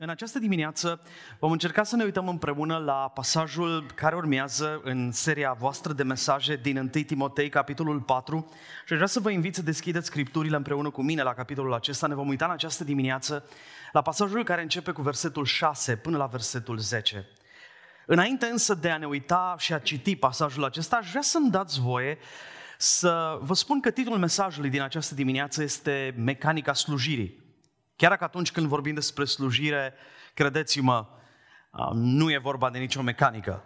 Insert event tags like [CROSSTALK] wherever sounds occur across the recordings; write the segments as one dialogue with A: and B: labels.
A: În această dimineață vom încerca să ne uităm împreună la pasajul care urmează în seria voastră de mesaje din 1 Timotei, capitolul 4. Și vreau să vă invit să deschideți scripturile împreună cu mine la capitolul acesta. Ne vom uita în această dimineață la pasajul care începe cu versetul 6 până la versetul 10. Înainte însă de a ne uita și a citi pasajul acesta, aș vrea să-mi dați voie să vă spun că titlul mesajului din această dimineață este Mecanica slujirii. Chiar dacă atunci când vorbim despre slujire, credeți-mă, nu e vorba de nicio mecanică,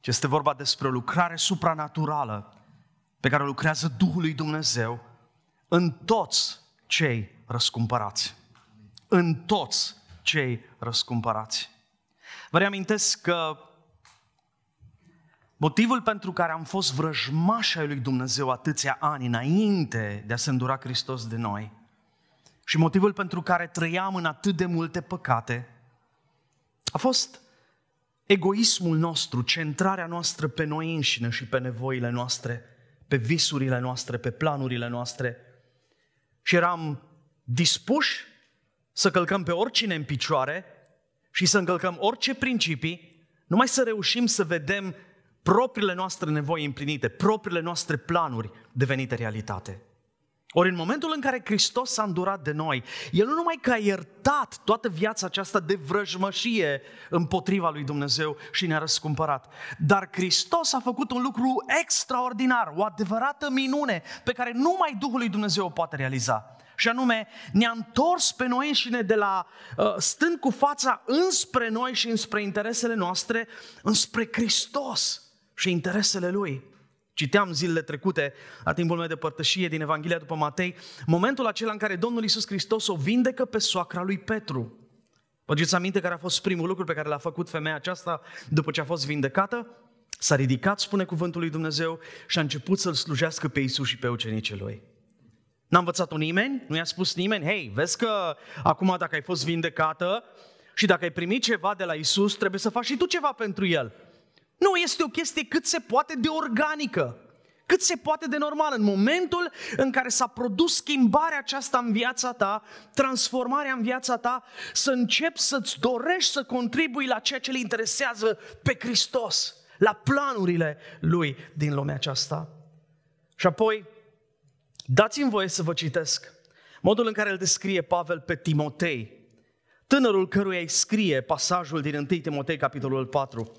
A: ci este vorba despre o lucrare supranaturală pe care o lucrează Duhul lui Dumnezeu în toți cei răscumpărați. În toți cei răscumpărați. Vă reamintesc că motivul pentru care am fost vrăjmași ai lui Dumnezeu atâția ani înainte de a se îndura Hristos de noi și motivul pentru care trăiam în atât de multe păcate a fost egoismul nostru, centrarea noastră pe noi înșine și pe nevoile noastre, pe visurile noastre, pe planurile noastre. Și eram dispuși să călcăm pe oricine în picioare și să încălcăm orice principii, numai să reușim să vedem propriile noastre nevoi împlinite, propriile noastre planuri devenite realitate. Ori în momentul în care Hristos s-a îndurat de noi, El nu numai că a iertat toată viața aceasta de vrăjmășie împotriva lui Dumnezeu și ne-a răscumpărat, dar Hristos a făcut un lucru extraordinar, o adevărată minune pe care numai Duhul lui Dumnezeu o poate realiza. Și anume, ne-a întors pe noi și ne de la uh, stând cu fața înspre noi și înspre interesele noastre, înspre Hristos și interesele Lui. Citeam zilele trecute, la timpul meu de părtășie din Evanghelia după Matei, momentul acela în care Domnul Iisus Hristos o vindecă pe soacra lui Petru. Vă aduceți aminte care a fost primul lucru pe care l-a făcut femeia aceasta după ce a fost vindecată? S-a ridicat, spune cuvântul lui Dumnezeu, și a început să-L slujească pe Iisus și pe ucenicii Lui. N-a învățat-o nimeni? Nu i-a spus nimeni? Hei, vezi că acum dacă ai fost vindecată și dacă ai primit ceva de la Isus, trebuie să faci și tu ceva pentru El. Nu, este o chestie cât se poate de organică, cât se poate de normal. În momentul în care s-a produs schimbarea aceasta în viața ta, transformarea în viața ta, să începi să-ți dorești să contribui la ceea ce le interesează pe Hristos, la planurile Lui din lumea aceasta. Și apoi, dați-mi voie să vă citesc modul în care îl descrie Pavel pe Timotei, tânărul căruia îi scrie pasajul din 1 Timotei, capitolul 4.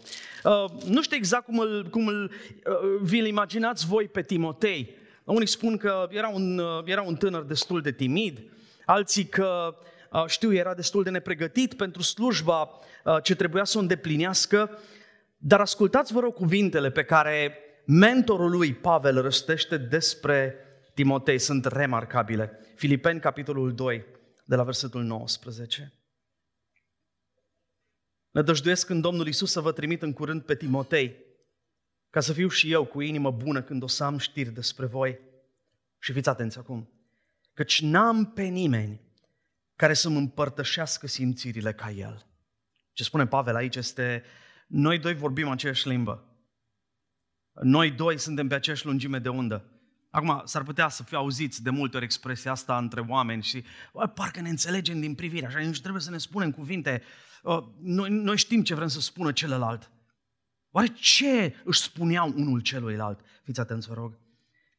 A: Uh, nu știu exact cum îl, cum îl uh, vi-l imaginați voi pe Timotei. Unii spun că era un, uh, era un tânăr destul de timid, alții că, uh, știu, era destul de nepregătit pentru slujba uh, ce trebuia să o îndeplinească, dar ascultați, vă rog, cuvintele pe care mentorul lui, Pavel, răstește despre Timotei, sunt remarcabile. Filipeni, capitolul 2, de la versetul 19. Nădăjduiesc în Domnul Isus să vă trimit în curând pe Timotei, ca să fiu și eu cu inimă bună când o să am știri despre voi. Și fiți atenți acum, căci n-am pe nimeni care să-mi împărtășească simțirile ca el. Ce spune Pavel aici este, noi doi vorbim aceeași limbă. Noi doi suntem pe aceeași lungime de undă. Acum, s-ar putea să fie auziți de multe ori expresia asta între oameni și bă, parcă ne înțelegem din privire, așa nici trebuie să ne spunem cuvinte. Noi, noi știm ce vrem să spună celălalt. Oare ce își spuneau unul celuilalt? Fiți atenți, vă rog.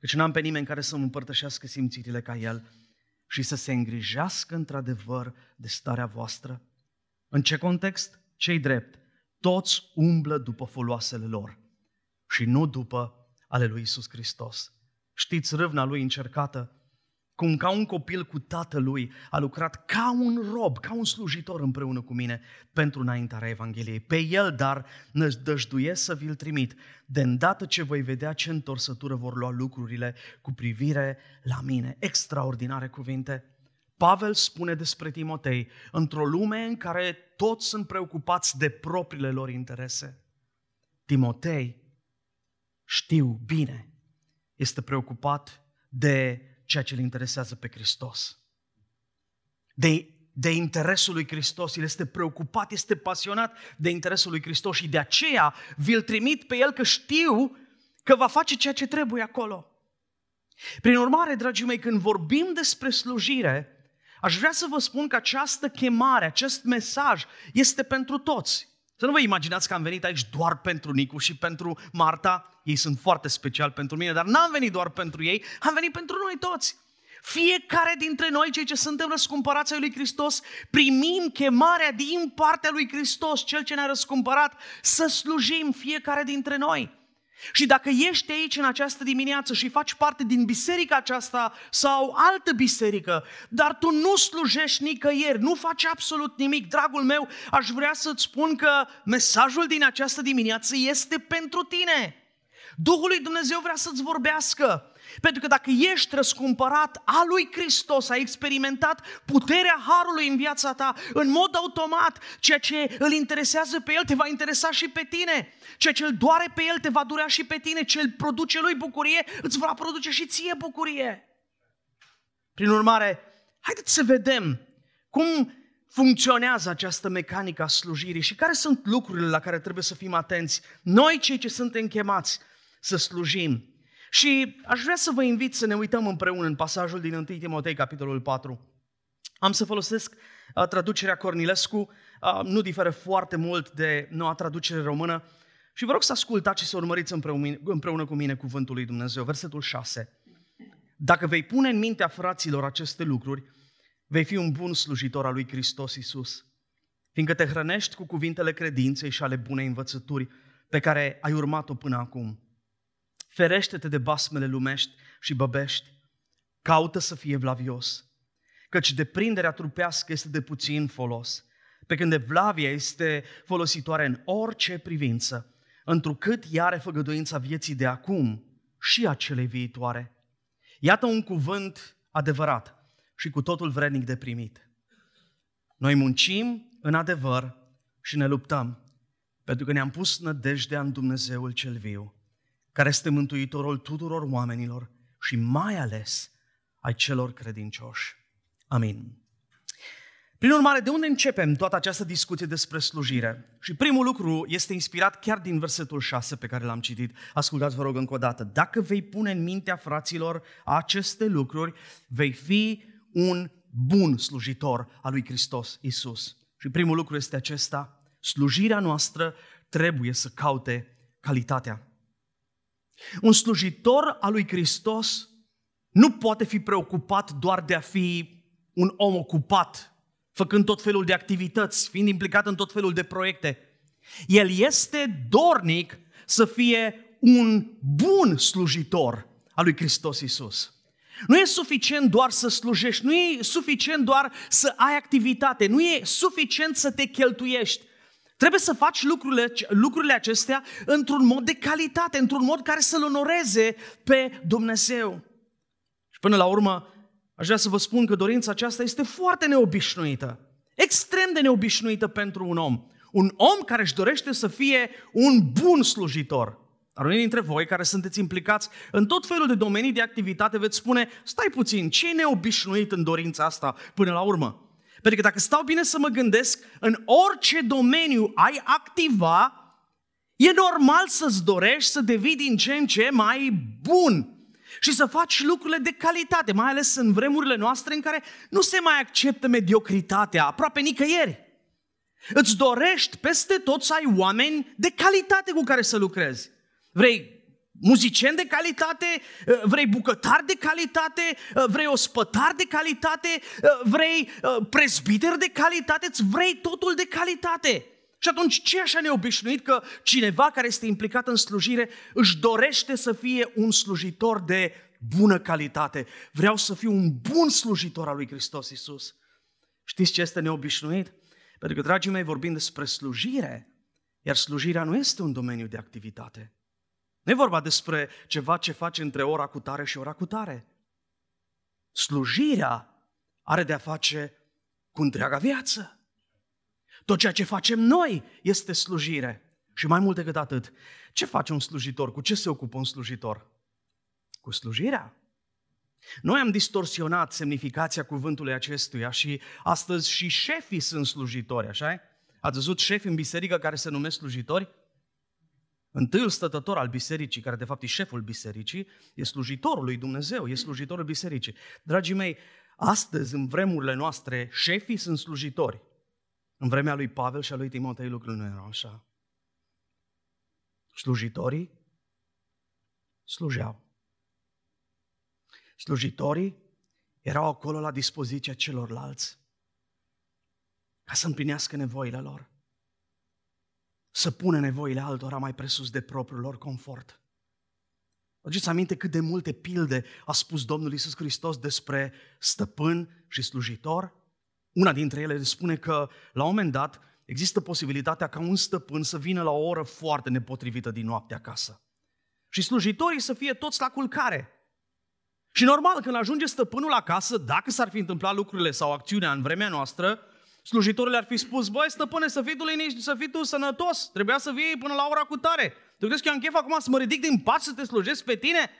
A: Căci n-am pe nimeni care să-mi împărtășească simțirile ca el și să se îngrijească într-adevăr de starea voastră. În ce context? Cei drept. Toți umblă după foloasele lor și nu după ale lui Isus Hristos. Știți râvna lui încercată? Cum ca un copil cu tatălui a lucrat ca un rob, ca un slujitor împreună cu mine pentru înaintarea Evangheliei. Pe el, dar, năzdăjduiesc să vi-l trimit, de îndată ce voi vedea ce întorsătură vor lua lucrurile cu privire la mine. Extraordinare cuvinte. Pavel spune despre Timotei, într-o lume în care toți sunt preocupați de propriile lor interese. Timotei, știu bine este preocupat de ceea ce îl interesează pe Hristos. De, de interesul lui Hristos, el este preocupat, este pasionat de interesul lui Hristos și de aceea vi-l trimit pe el că știu că va face ceea ce trebuie acolo. Prin urmare, dragii mei, când vorbim despre slujire, aș vrea să vă spun că această chemare, acest mesaj este pentru toți. Să nu vă imaginați că am venit aici doar pentru Nicu și pentru Marta. Ei sunt foarte special pentru mine, dar n-am venit doar pentru ei, am venit pentru noi toți. Fiecare dintre noi, cei ce suntem răscumpărați ai lui Hristos, primim chemarea din partea lui Hristos, Cel ce ne-a răscumpărat, să slujim fiecare dintre noi. Și dacă ești aici în această dimineață și faci parte din biserica aceasta sau altă biserică, dar tu nu slujești nicăieri, nu faci absolut nimic, dragul meu, aș vrea să-ți spun că mesajul din această dimineață este pentru tine. Duhul lui Dumnezeu vrea să-ți vorbească. Pentru că dacă ești răscumpărat a lui Hristos, ai experimentat puterea Harului în viața ta, în mod automat, ceea ce îl interesează pe El te va interesa și pe tine. Ceea ce îl doare pe El te va durea și pe tine. Ce îl produce lui bucurie, îți va produce și ție bucurie. Prin urmare, haideți să vedem cum funcționează această mecanică a slujirii și care sunt lucrurile la care trebuie să fim atenți. Noi, cei ce suntem chemați să slujim, și aș vrea să vă invit să ne uităm împreună în pasajul din 1 Timotei, capitolul 4. Am să folosesc uh, traducerea Cornilescu, uh, nu diferă foarte mult de noua traducere română, și vă rog să ascultați și să urmăriți împreună, împreună cu mine cuvântul lui Dumnezeu. Versetul 6. Dacă vei pune în mintea fraților aceste lucruri, vei fi un bun slujitor al lui Hristos Isus, fiindcă te hrănești cu cuvintele credinței și ale bunei învățături pe care ai urmat-o până acum. Ferește-te de basmele lumești și băbești. Caută să fie vlavios, căci deprinderea trupească este de puțin folos, pe când evlavia este folositoare în orice privință, întrucât ea are făgăduința vieții de acum și a celei viitoare. Iată un cuvânt adevărat și cu totul vrednic de primit. Noi muncim în adevăr și ne luptăm, pentru că ne-am pus nădejdea în Dumnezeul cel viu care este mântuitorul tuturor oamenilor și mai ales ai celor credincioși. Amin. Prin urmare, de unde începem toată această discuție despre slujire? Și primul lucru este inspirat chiar din versetul 6 pe care l-am citit. Ascultați, vă rog, încă o dată. Dacă vei pune în mintea fraților aceste lucruri, vei fi un bun slujitor al lui Hristos Isus. Și primul lucru este acesta. Slujirea noastră trebuie să caute calitatea. Un slujitor al lui Hristos nu poate fi preocupat doar de a fi un om ocupat, făcând tot felul de activități, fiind implicat în tot felul de proiecte. El este dornic să fie un bun slujitor al lui Hristos Isus. Nu e suficient doar să slujești, nu e suficient doar să ai activitate, nu e suficient să te cheltuiești. Trebuie să faci lucrurile, lucrurile acestea într-un mod de calitate, într-un mod care să-L onoreze pe Dumnezeu. Și până la urmă, aș vrea să vă spun că dorința aceasta este foarte neobișnuită. Extrem de neobișnuită pentru un om. Un om care își dorește să fie un bun slujitor. Dar unii dintre voi care sunteți implicați în tot felul de domenii de activitate veți spune, stai puțin, ce e neobișnuit în dorința asta până la urmă? Pentru că dacă stau bine să mă gândesc, în orice domeniu ai activa, e normal să-ți dorești să devii din ce în ce mai bun și să faci lucrurile de calitate, mai ales în vremurile noastre în care nu se mai acceptă mediocritatea aproape nicăieri. Îți dorești peste tot să ai oameni de calitate cu care să lucrezi. Vrei muzicieni de calitate, uh, vrei bucătar de calitate, uh, vrei ospătar de calitate, uh, vrei prezbiter de calitate, îți vrei totul de calitate. Și atunci ce așa neobișnuit că cineva care este implicat în slujire își dorește să fie un slujitor de bună calitate. Vreau să fiu un bun slujitor al lui Hristos Isus. Știți ce este neobișnuit? Pentru că, dragii mei, vorbim despre slujire, iar slujirea nu este un domeniu de activitate. Nu e vorba despre ceva ce faci între ora cu tare și ora cu tare. Slujirea are de a face cu întreaga viață. Tot ceea ce facem noi este slujire. Și mai mult decât atât, ce face un slujitor? Cu ce se ocupă un slujitor? Cu slujirea. Noi am distorsionat semnificația cuvântului acestuia și astăzi și șefii sunt slujitori, așa Ați văzut șefi în biserică care se numesc slujitori? Întâiul stătător al bisericii, care de fapt e șeful bisericii, e slujitorul lui Dumnezeu, e slujitorul bisericii. Dragii mei, Astăzi, în vremurile noastre, șefii sunt slujitori. În vremea lui Pavel și a lui Timotei lucrurile nu erau așa. Slujitorii slujeau. Slujitorii erau acolo la dispoziția celorlalți ca să împlinească nevoile lor. Să pună nevoile altora mai presus de propriul lor confort. Aduceți aminte cât de multe pilde a spus Domnul Isus Hristos despre stăpân și slujitor? Una dintre ele spune că, la un moment dat, există posibilitatea ca un stăpân să vină la o oră foarte nepotrivită din noapte acasă. Și slujitorii să fie toți la culcare. Și normal, când ajunge stăpânul acasă, dacă s-ar fi întâmplat lucrurile sau acțiunea în vremea noastră, slujitorile ar fi spus, băi, stăpâne, să fii tu liniștit, să fii tu sănătos, trebuia să vii până la ora cu tare. Tu crezi că eu am chef acum să mă ridic din pat să te slujesc pe tine?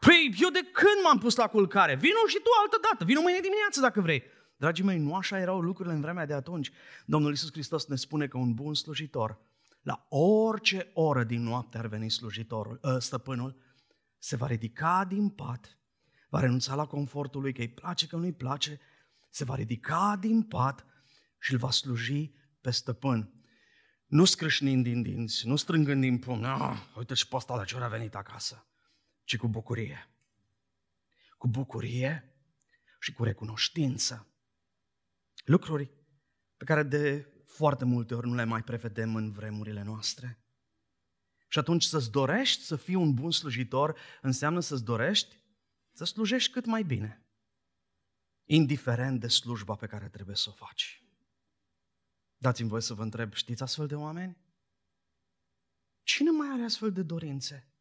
A: Păi, eu de când m-am pus la culcare? Vino și tu altă dată, vino mâine dimineață dacă vrei. Dragii mei, nu așa erau lucrurile în vremea de atunci. Domnul Iisus Hristos ne spune că un bun slujitor, la orice oră din noapte ar veni slujitorul, ă, stăpânul, se va ridica din pat, va renunța la confortul lui, că îi place, că nu-i place, se va ridica din pat și îl va sluji pe stăpân. Nu scrâșnind din dinți, nu strângând din pumn, ah, uite și pe ăsta la ce ori a venit acasă, ci cu bucurie. Cu bucurie și cu recunoștință. Lucruri pe care de foarte multe ori nu le mai prevedem în vremurile noastre. Și atunci să-ți dorești să fii un bun slujitor înseamnă să-ți dorești să slujești cât mai bine, indiferent de slujba pe care trebuie să o faci. Dați-mi voi să vă întreb, știți astfel de oameni? Cine mai are astfel de dorințe?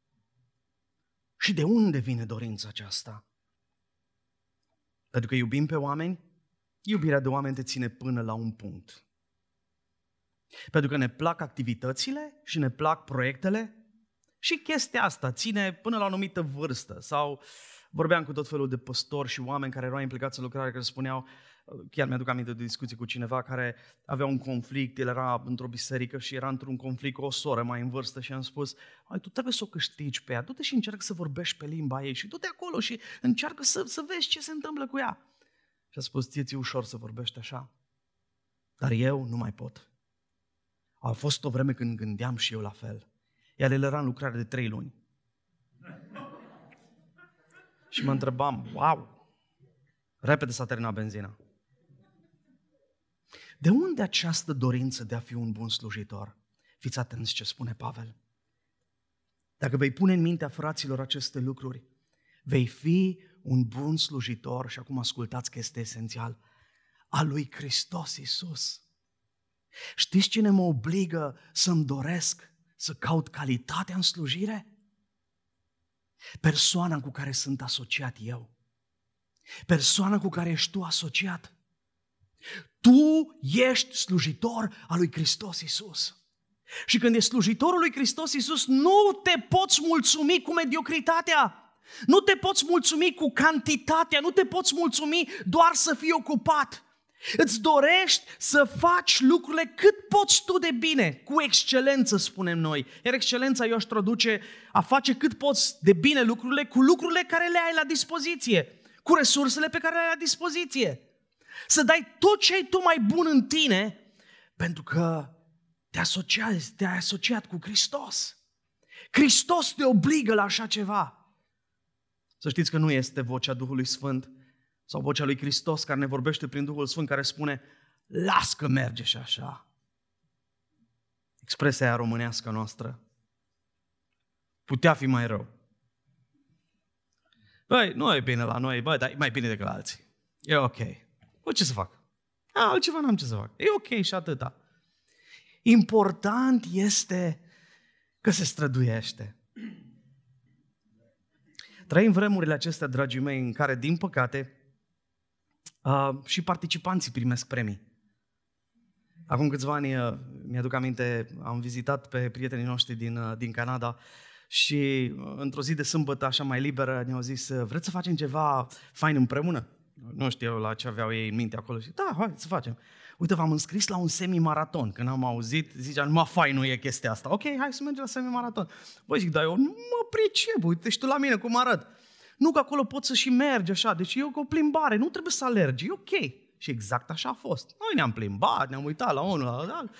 A: Și de unde vine dorința aceasta? Pentru că iubim pe oameni? Iubirea de oameni te ține până la un punct. Pentru că ne plac activitățile și ne plac proiectele și chestia asta ține până la o anumită vârstă. Sau vorbeam cu tot felul de păstori și oameni care erau implicați în lucrare, care spuneau, chiar mi-aduc aminte de discuții cu cineva care avea un conflict, el era într-o biserică și era într-un conflict cu o soră mai în vârstă și am spus, ai, tu trebuie să o câștigi pe ea, du-te și încearcă să vorbești pe limba ei și du-te acolo și încearcă să, să vezi ce se întâmplă cu ea. Și a spus, ție ți ușor să vorbești așa, dar eu nu mai pot. A fost o vreme când gândeam și eu la fel. Iar el era în lucrare de trei luni. Și mă întrebam, wow, repede s-a terminat benzina. De unde această dorință de a fi un bun slujitor? Fiți atenți ce spune Pavel. Dacă vei pune în mintea fraților aceste lucruri, vei fi un bun slujitor, și acum ascultați că este esențial, a lui Hristos Iisus. Știți cine mă obligă să-mi doresc să caut calitatea în slujire? Persoana cu care sunt asociat eu. Persoana cu care ești tu asociat. Tu ești slujitor al lui Hristos Isus. Și când ești slujitorul lui Hristos Isus, nu te poți mulțumi cu mediocritatea. Nu te poți mulțumi cu cantitatea, nu te poți mulțumi doar să fii ocupat. Îți dorești să faci lucrurile cât poți tu de bine, cu excelență, spunem noi. Iar excelența eu aș traduce a face cât poți de bine lucrurile cu lucrurile care le ai la dispoziție, cu resursele pe care le ai la dispoziție. Să dai tot ce ai tu mai bun în tine, pentru că te asociezi, te-ai asociat cu Hristos. Hristos te obligă la așa ceva. Să știți că nu este vocea Duhului Sfânt sau vocea lui Hristos care ne vorbește prin Duhul Sfânt care spune las că merge și așa. Expresia aia românească noastră. Putea fi mai rău. Băi, nu e bine la noi, băi, dar e mai bine decât la alții. E ok. Bă, ce să fac? A, altceva n-am ce să fac. E ok și atâta. Important este că se străduiește. Trăim vremurile acestea, dragii mei, în care, din păcate, uh, și participanții primesc premii. Acum câțiva ani, uh, mi-aduc aminte, am vizitat pe prietenii noștri din, uh, din Canada și uh, într-o zi de sâmbătă, așa mai liberă, ne-au zis, vreți să facem ceva fain împreună? Nu știu la ce aveau ei în minte acolo și da, hai să facem. Uite, v-am înscris la un semi-maraton. Când am auzit, zicea, numai fain nu e chestia asta. Ok, hai să mergem la semi-maraton. Băi, zic, dar eu nu mă pricep, uite și tu la mine cum arăt. Nu că acolo poți să și mergi așa, deci e o plimbare, nu trebuie să alergi, e ok. Și exact așa a fost. Noi ne-am plimbat, ne-am uitat la unul, la alt.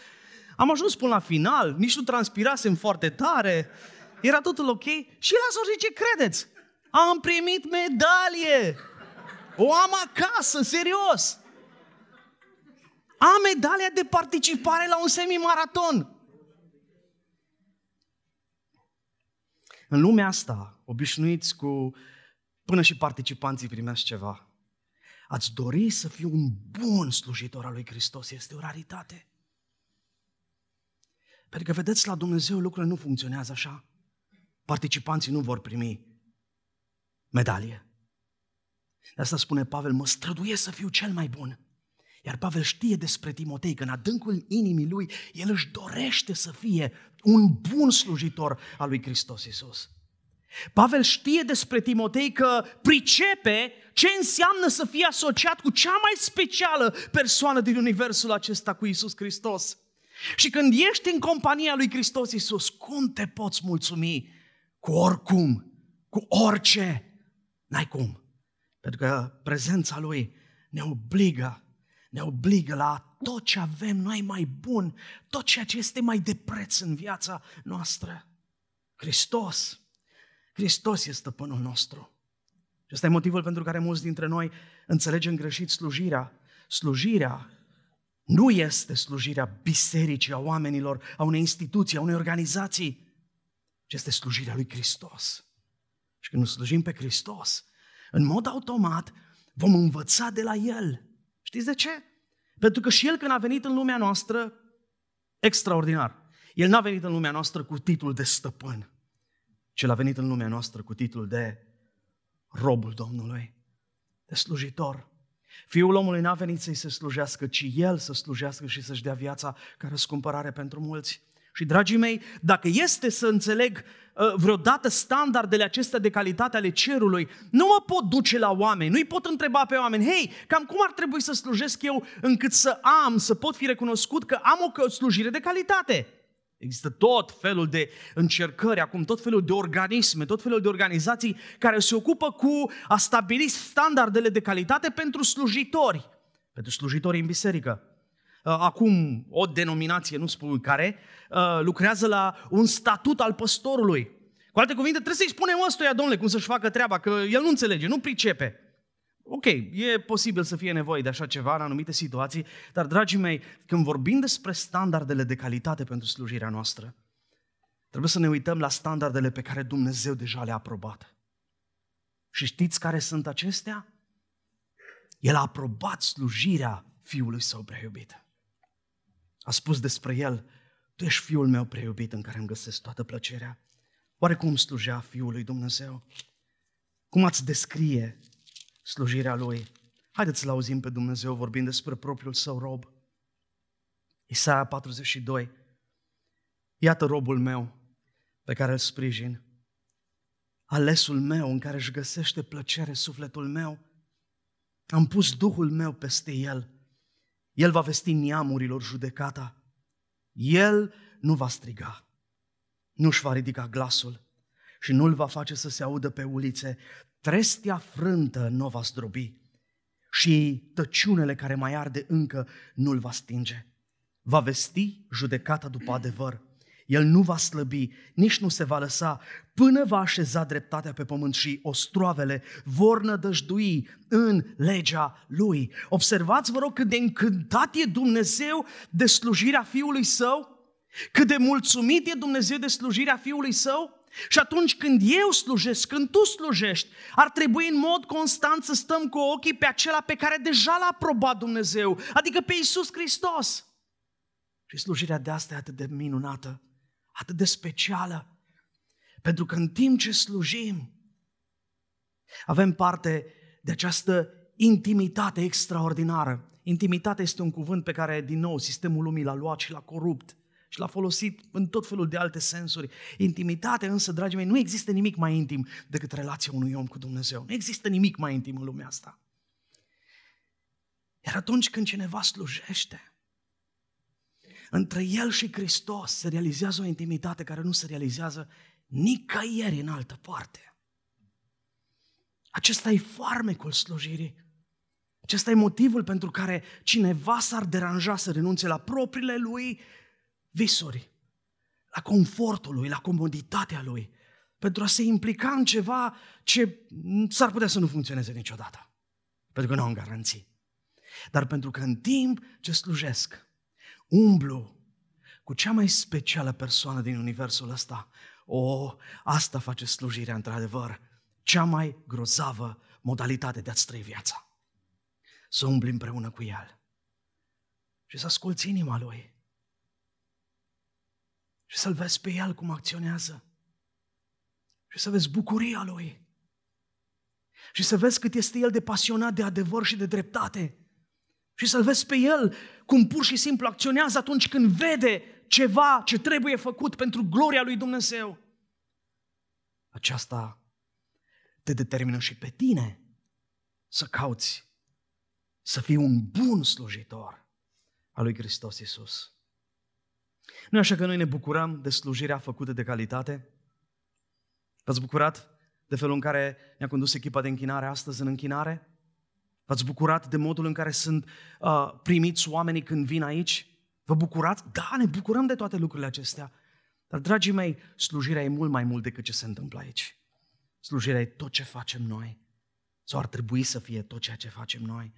A: Am ajuns până la final, nici nu transpirasem foarte tare, era totul ok. Și la sfârșit ce credeți? Am primit medalie! O am acasă, serios! Am medalia de participare la un semi-maraton. În lumea asta, obișnuiți cu până și participanții primesc ceva. Ați dori să fiu un bun slujitor al lui Hristos, este o raritate. Pentru că, vedeți, la Dumnezeu lucrurile nu funcționează așa. Participanții nu vor primi medalie. De asta spune Pavel, mă străduiesc să fiu cel mai bun. Iar Pavel știe despre Timotei că în adâncul inimii lui, el își dorește să fie un bun slujitor al lui Hristos Iisus. Pavel știe despre Timotei că pricepe ce înseamnă să fie asociat cu cea mai specială persoană din universul acesta, cu Iisus Hristos. Și când ești în compania lui Hristos Iisus, cum te poți mulțumi? Cu oricum, cu orice. N-ai cum. Pentru că prezența Lui ne obligă, ne obligă la tot ce avem noi mai bun, tot ceea ce este mai de preț în viața noastră. Hristos. Hristos este stăpânul nostru. Și ăsta e motivul pentru care mulți dintre noi înțelegem greșit slujirea. Slujirea nu este slujirea bisericii, a oamenilor, a unei instituții, a unei organizații, ci este slujirea lui Hristos. Și când nu slujim pe Hristos, în mod automat vom învăța de la El. Știți de ce? Pentru că și El când a venit în lumea noastră, extraordinar, El n-a venit în lumea noastră cu titlul de stăpân, ci El a venit în lumea noastră cu titlul de robul Domnului, de slujitor. Fiul omului n-a venit să-i se slujească, ci El să slujească și să-și dea viața ca răscumpărare pentru mulți. Și, dragii mei, dacă este să înțeleg uh, vreodată standardele acestea de calitate ale cerului, nu mă pot duce la oameni, nu-i pot întreba pe oameni, hei, cam cum ar trebui să slujesc eu încât să am, să pot fi recunoscut că am o slujire de calitate? Există tot felul de încercări acum, tot felul de organisme, tot felul de organizații care se ocupă cu a stabili standardele de calitate pentru slujitori, pentru slujitorii în biserică. Uh, acum o denominație, nu spun care, uh, lucrează la un statut al păstorului. Cu alte cuvinte, trebuie să-i spunem ăstuia, domnule, cum să-și facă treaba, că el nu înțelege, nu pricepe. Ok, e posibil să fie nevoie de așa ceva în anumite situații, dar, dragii mei, când vorbim despre standardele de calitate pentru slujirea noastră, trebuie să ne uităm la standardele pe care Dumnezeu deja le-a aprobat. Și știți care sunt acestea? El a aprobat slujirea Fiului Său preiubit. A spus despre el, tu ești Fiul meu preiubit în care îmi găsesc toată plăcerea. Oare cum slujea Fiul lui Dumnezeu? Cum ați descrie slujirea Lui? Haideți să-L auzim pe Dumnezeu vorbind despre propriul Său rob. Isaia 42. Iată robul meu pe care îl sprijin, alesul meu în care își găsește plăcere sufletul meu. Am pus Duhul meu peste el el va vesti neamurilor judecata. El nu va striga, nu-și va ridica glasul și nu-l va face să se audă pe ulițe. Trestia frântă nu va zdrobi și tăciunele care mai arde încă nu-l va stinge. Va vesti judecata după adevăr el nu va slăbi, nici nu se va lăsa, până va așeza dreptatea pe pământ și ostroavele vor nădăjdui în legea Lui. Observați, vă rog, cât de încântat e Dumnezeu de slujirea Fiului Său, cât de mulțumit e Dumnezeu de slujirea Fiului Său. Și atunci când eu slujesc, când tu slujești, ar trebui în mod constant să stăm cu ochii pe acela pe care deja l-a aprobat Dumnezeu, adică pe Isus Hristos. Și slujirea de asta e atât de minunată atât de specială. Pentru că în timp ce slujim, avem parte de această intimitate extraordinară. Intimitate este un cuvânt pe care, din nou, sistemul lumii l-a luat și l-a corupt și l-a folosit în tot felul de alte sensuri. Intimitate însă, dragii mei, nu există nimic mai intim decât relația unui om cu Dumnezeu. Nu există nimic mai intim în lumea asta. Iar atunci când cineva slujește, între El și Hristos se realizează o intimitate care nu se realizează nicăieri în altă parte. Acesta e farmecul slujirii. Acesta e motivul pentru care cineva s-ar deranja să renunțe la propriile lui visuri, la confortul lui, la comoditatea lui, pentru a se implica în ceva ce s-ar putea să nu funcționeze niciodată. Pentru că nu am garanții. Dar pentru că în timp ce slujesc, umblu cu cea mai specială persoană din universul ăsta, o, asta face slujirea într-adevăr, cea mai grozavă modalitate de a-ți trăi viața. Să umbli împreună cu El și să asculți inima Lui și să-L vezi pe El cum acționează și să vezi bucuria Lui și să vezi cât este El de pasionat de adevăr și de dreptate și să-L vezi pe El cum pur și simplu acționează atunci când vede ceva ce trebuie făcut pentru gloria lui Dumnezeu. Aceasta te determină și pe tine să cauți să fii un bun slujitor al lui Hristos Iisus. Nu e așa că noi ne bucurăm de slujirea făcută de calitate? V-ați bucurat de felul în care ne-a condus echipa de închinare astăzi în închinare? V-ați bucurat de modul în care sunt uh, primiți oamenii când vin aici? Vă bucurați? Da, ne bucurăm de toate lucrurile acestea. Dar, dragii mei, slujirea e mult mai mult decât ce se întâmplă aici. Slujirea e tot ce facem noi. Sau ar trebui să fie tot ceea ce facem noi.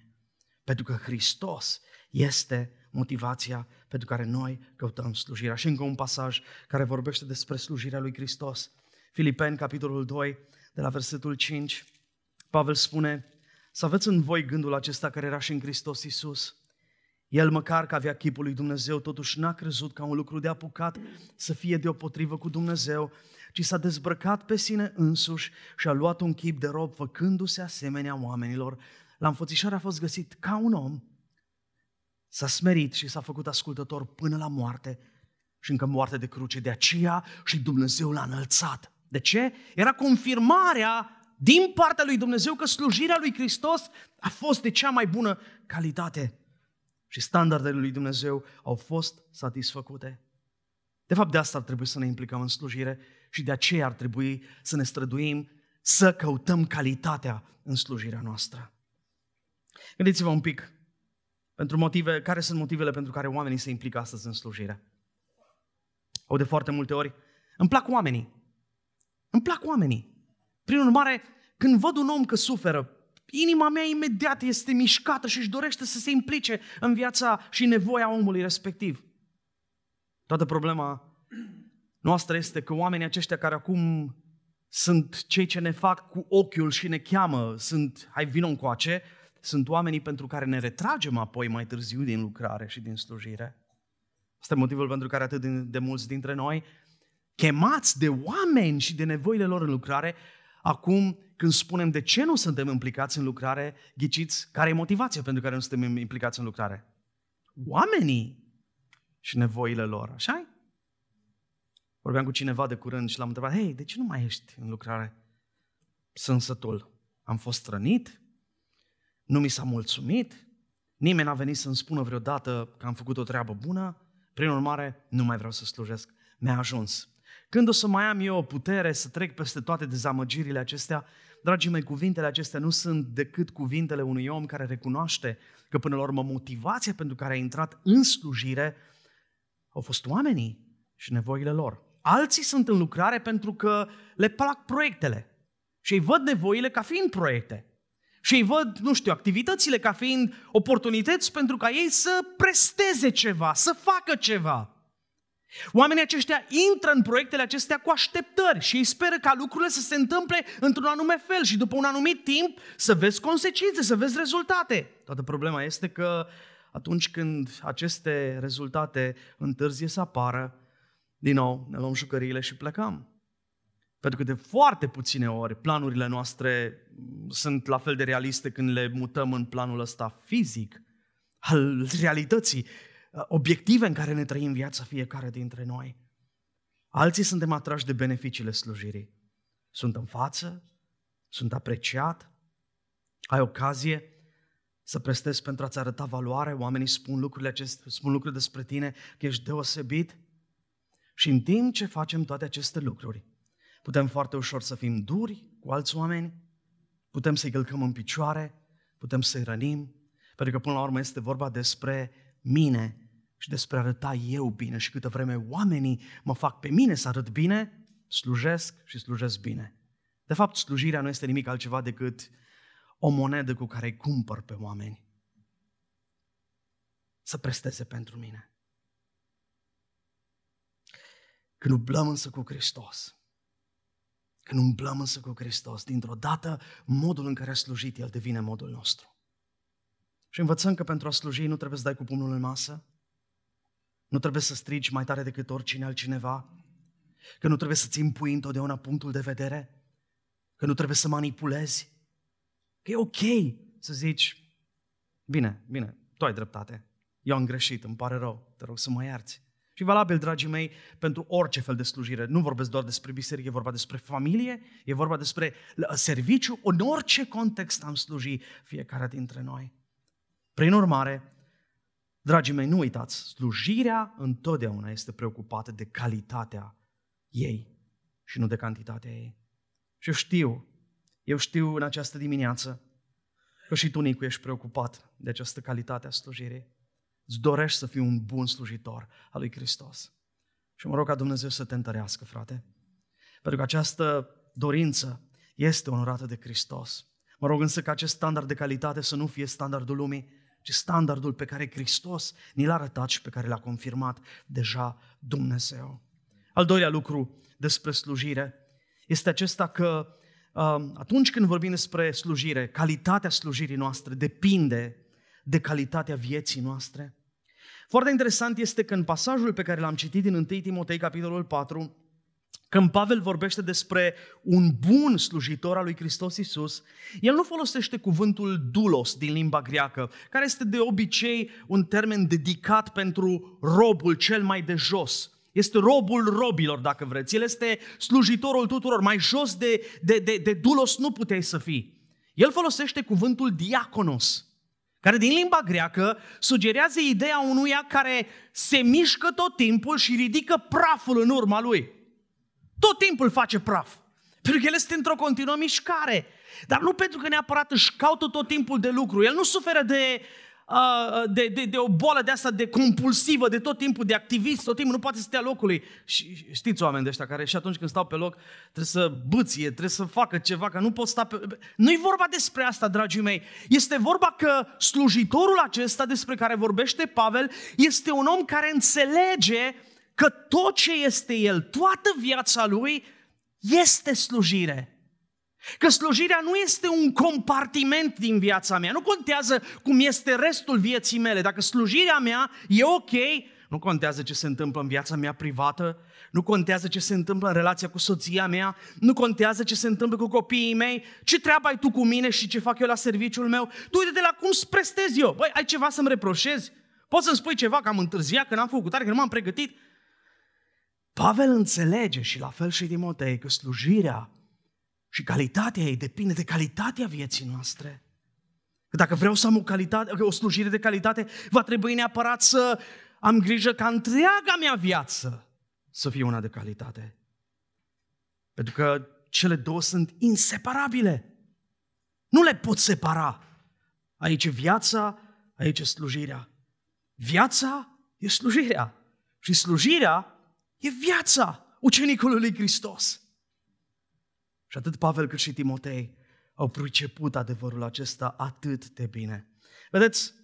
A: Pentru că Hristos este motivația pentru care noi căutăm slujirea. Și încă un pasaj care vorbește despre slujirea lui Hristos. Filipeni, capitolul 2, de la versetul 5, Pavel spune, să aveți în voi gândul acesta care era și în Hristos Iisus. El măcar că avea chipul lui Dumnezeu, totuși n-a crezut ca un lucru de apucat să fie deopotrivă cu Dumnezeu, ci s-a dezbrăcat pe sine însuși și a luat un chip de rob, făcându-se asemenea oamenilor. La înfățișare a fost găsit ca un om, s-a smerit și s-a făcut ascultător până la moarte și încă moarte de cruce. De aceea și Dumnezeu l-a înălțat. De ce? Era confirmarea din partea lui Dumnezeu că slujirea lui Hristos a fost de cea mai bună calitate și standardele lui Dumnezeu au fost satisfăcute. De fapt, de asta ar trebui să ne implicăm în slujire și de aceea ar trebui să ne străduim să căutăm calitatea în slujirea noastră. Gândiți-vă un pic pentru motive, care sunt motivele pentru care oamenii se implică astăzi în slujire. Au de foarte multe ori, îmi plac oamenii. Îmi plac oamenii. Prin urmare, când văd un om că suferă, inima mea imediat este mișcată și își dorește să se implice în viața și nevoia omului respectiv. Toată problema noastră este că oamenii aceștia care acum sunt cei ce ne fac cu ochiul și ne cheamă, sunt, hai vino încoace, sunt oamenii pentru care ne retragem apoi mai târziu din lucrare și din slujire. Asta e motivul pentru care atât de mulți dintre noi, chemați de oameni și de nevoile lor în lucrare, acum când spunem de ce nu suntem implicați în lucrare, ghiciți care e motivația pentru care nu suntem implicați în lucrare? Oamenii și nevoile lor, așa Vorbeam cu cineva de curând și l-am întrebat, hei, de ce nu mai ești în lucrare? Sunt sătul. Am fost strănit, nu mi s-a mulțumit, nimeni n-a venit să-mi spună vreodată că am făcut o treabă bună, prin urmare, nu mai vreau să slujesc. Mi-a ajuns. Când o să mai am eu o putere să trec peste toate dezamăgirile acestea, dragii mei, cuvintele acestea nu sunt decât cuvintele unui om care recunoaște că până la urmă motivația pentru care a intrat în slujire au fost oamenii și nevoile lor. Alții sunt în lucrare pentru că le plac proiectele și ei văd nevoile ca fiind proiecte. Și ei văd, nu știu, activitățile ca fiind oportunități pentru ca ei să presteze ceva, să facă ceva. Oamenii aceștia intră în proiectele acestea cu așteptări și ei speră ca lucrurile să se întâmple într-un anume fel și după un anumit timp să vezi consecințe, să vezi rezultate. Toată problema este că atunci când aceste rezultate întârzie să apară, din nou ne luăm jucăriile și plecăm. Pentru că de foarte puține ori planurile noastre sunt la fel de realiste când le mutăm în planul ăsta fizic, al realității, obiective în care ne trăim viața fiecare dintre noi. Alții suntem atrași de beneficiile slujirii. Sunt în față, sunt apreciat, ai ocazie să prestezi pentru a-ți arăta valoare, oamenii spun lucrurile acestea, spun lucruri despre tine, că ești deosebit. Și în timp ce facem toate aceste lucruri, putem foarte ușor să fim duri cu alți oameni, putem să-i călcăm în picioare, putem să-i rănim, pentru că până la urmă este vorba despre mine și despre a arăta eu bine și câtă vreme oamenii mă fac pe mine să arăt bine, slujesc și slujesc bine. De fapt, slujirea nu este nimic altceva decât o monedă cu care îi cumpăr pe oameni să presteze pentru mine. Când umblăm însă cu Hristos, când umblăm însă cu Hristos, dintr-o dată modul în care a slujit El devine modul nostru. Și învățăm că pentru a sluji nu trebuie să dai cu pumnul în masă, nu trebuie să strigi mai tare decât oricine altcineva, că nu trebuie să-ți impui întotdeauna punctul de vedere, că nu trebuie să manipulezi, că e ok să zici, bine, bine, tu ai dreptate, eu am greșit, îmi pare rău, te rog să mă ierți. Și valabil, dragii mei, pentru orice fel de slujire. Nu vorbesc doar despre biserică, e vorba despre familie, e vorba despre serviciu, în orice context am slujit fiecare dintre noi. Prin urmare, dragii mei, nu uitați, slujirea întotdeauna este preocupată de calitatea ei și nu de cantitatea ei. Și eu știu, eu știu în această dimineață că și tu, Nicu, ești preocupat de această calitate a slujirii. Îți dorești să fii un bun slujitor al lui Hristos. Și mă rog ca Dumnezeu să te întărească, frate. Pentru că această dorință este onorată de Hristos. Mă rog însă ca acest standard de calitate să nu fie standardul lumii, ci standardul pe care Hristos ni l-a arătat și pe care l-a confirmat deja Dumnezeu. Al doilea lucru despre slujire este acesta că um, atunci când vorbim despre slujire, calitatea slujirii noastre depinde de calitatea vieții noastre. Foarte interesant este că în pasajul pe care l-am citit din 1 Timotei, capitolul 4, când Pavel vorbește despre un bun slujitor al lui Hristos Iisus, el nu folosește cuvântul dulos din limba greacă, care este de obicei un termen dedicat pentru robul cel mai de jos. Este robul robilor, dacă vreți. El este slujitorul tuturor. Mai jos de, de, de, de dulos nu puteai să fii. El folosește cuvântul diaconos care din limba greacă sugerează ideea unuia care se mișcă tot timpul și ridică praful în urma lui. Tot timpul face praf. Pentru că el este într-o continuă mișcare. Dar nu pentru că neapărat își caută tot timpul de lucru. El nu suferă de de, de, de o boală de asta de compulsivă, de tot timpul, de activist, tot timpul nu poate să stea locului. Și știți oameni de ăștia care și atunci când stau pe loc trebuie să bâție, trebuie să facă ceva, că nu pot sta pe... Nu-i vorba despre asta, dragii mei. Este vorba că slujitorul acesta despre care vorbește Pavel este un om care înțelege că tot ce este el, toată viața lui, este slujire. Că slujirea nu este un compartiment din viața mea. Nu contează cum este restul vieții mele. Dacă slujirea mea e ok, nu contează ce se întâmplă în viața mea privată, nu contează ce se întâmplă în relația cu soția mea, nu contează ce se întâmplă cu copiii mei, ce treabă ai tu cu mine și ce fac eu la serviciul meu. Tu uite de la cum îți prestez eu. Băi, ai ceva să-mi reproșezi? Poți să-mi spui ceva că am întârziat, că n-am făcut tare, că nu m-am pregătit? Pavel înțelege și la fel și Timotei că slujirea și calitatea ei depinde de calitatea vieții noastre. Că dacă vreau să am o, calitate, o slujire de calitate, va trebui neapărat să am grijă ca întreaga mea viață să fie una de calitate. Pentru că cele două sunt inseparabile. Nu le pot separa. Aici e viața, aici e slujirea. Viața e slujirea. Și slujirea e viața ucenicului lui Hristos. Și atât Pavel cât și Timotei au priceput adevărul acesta atât de bine. Vedeți,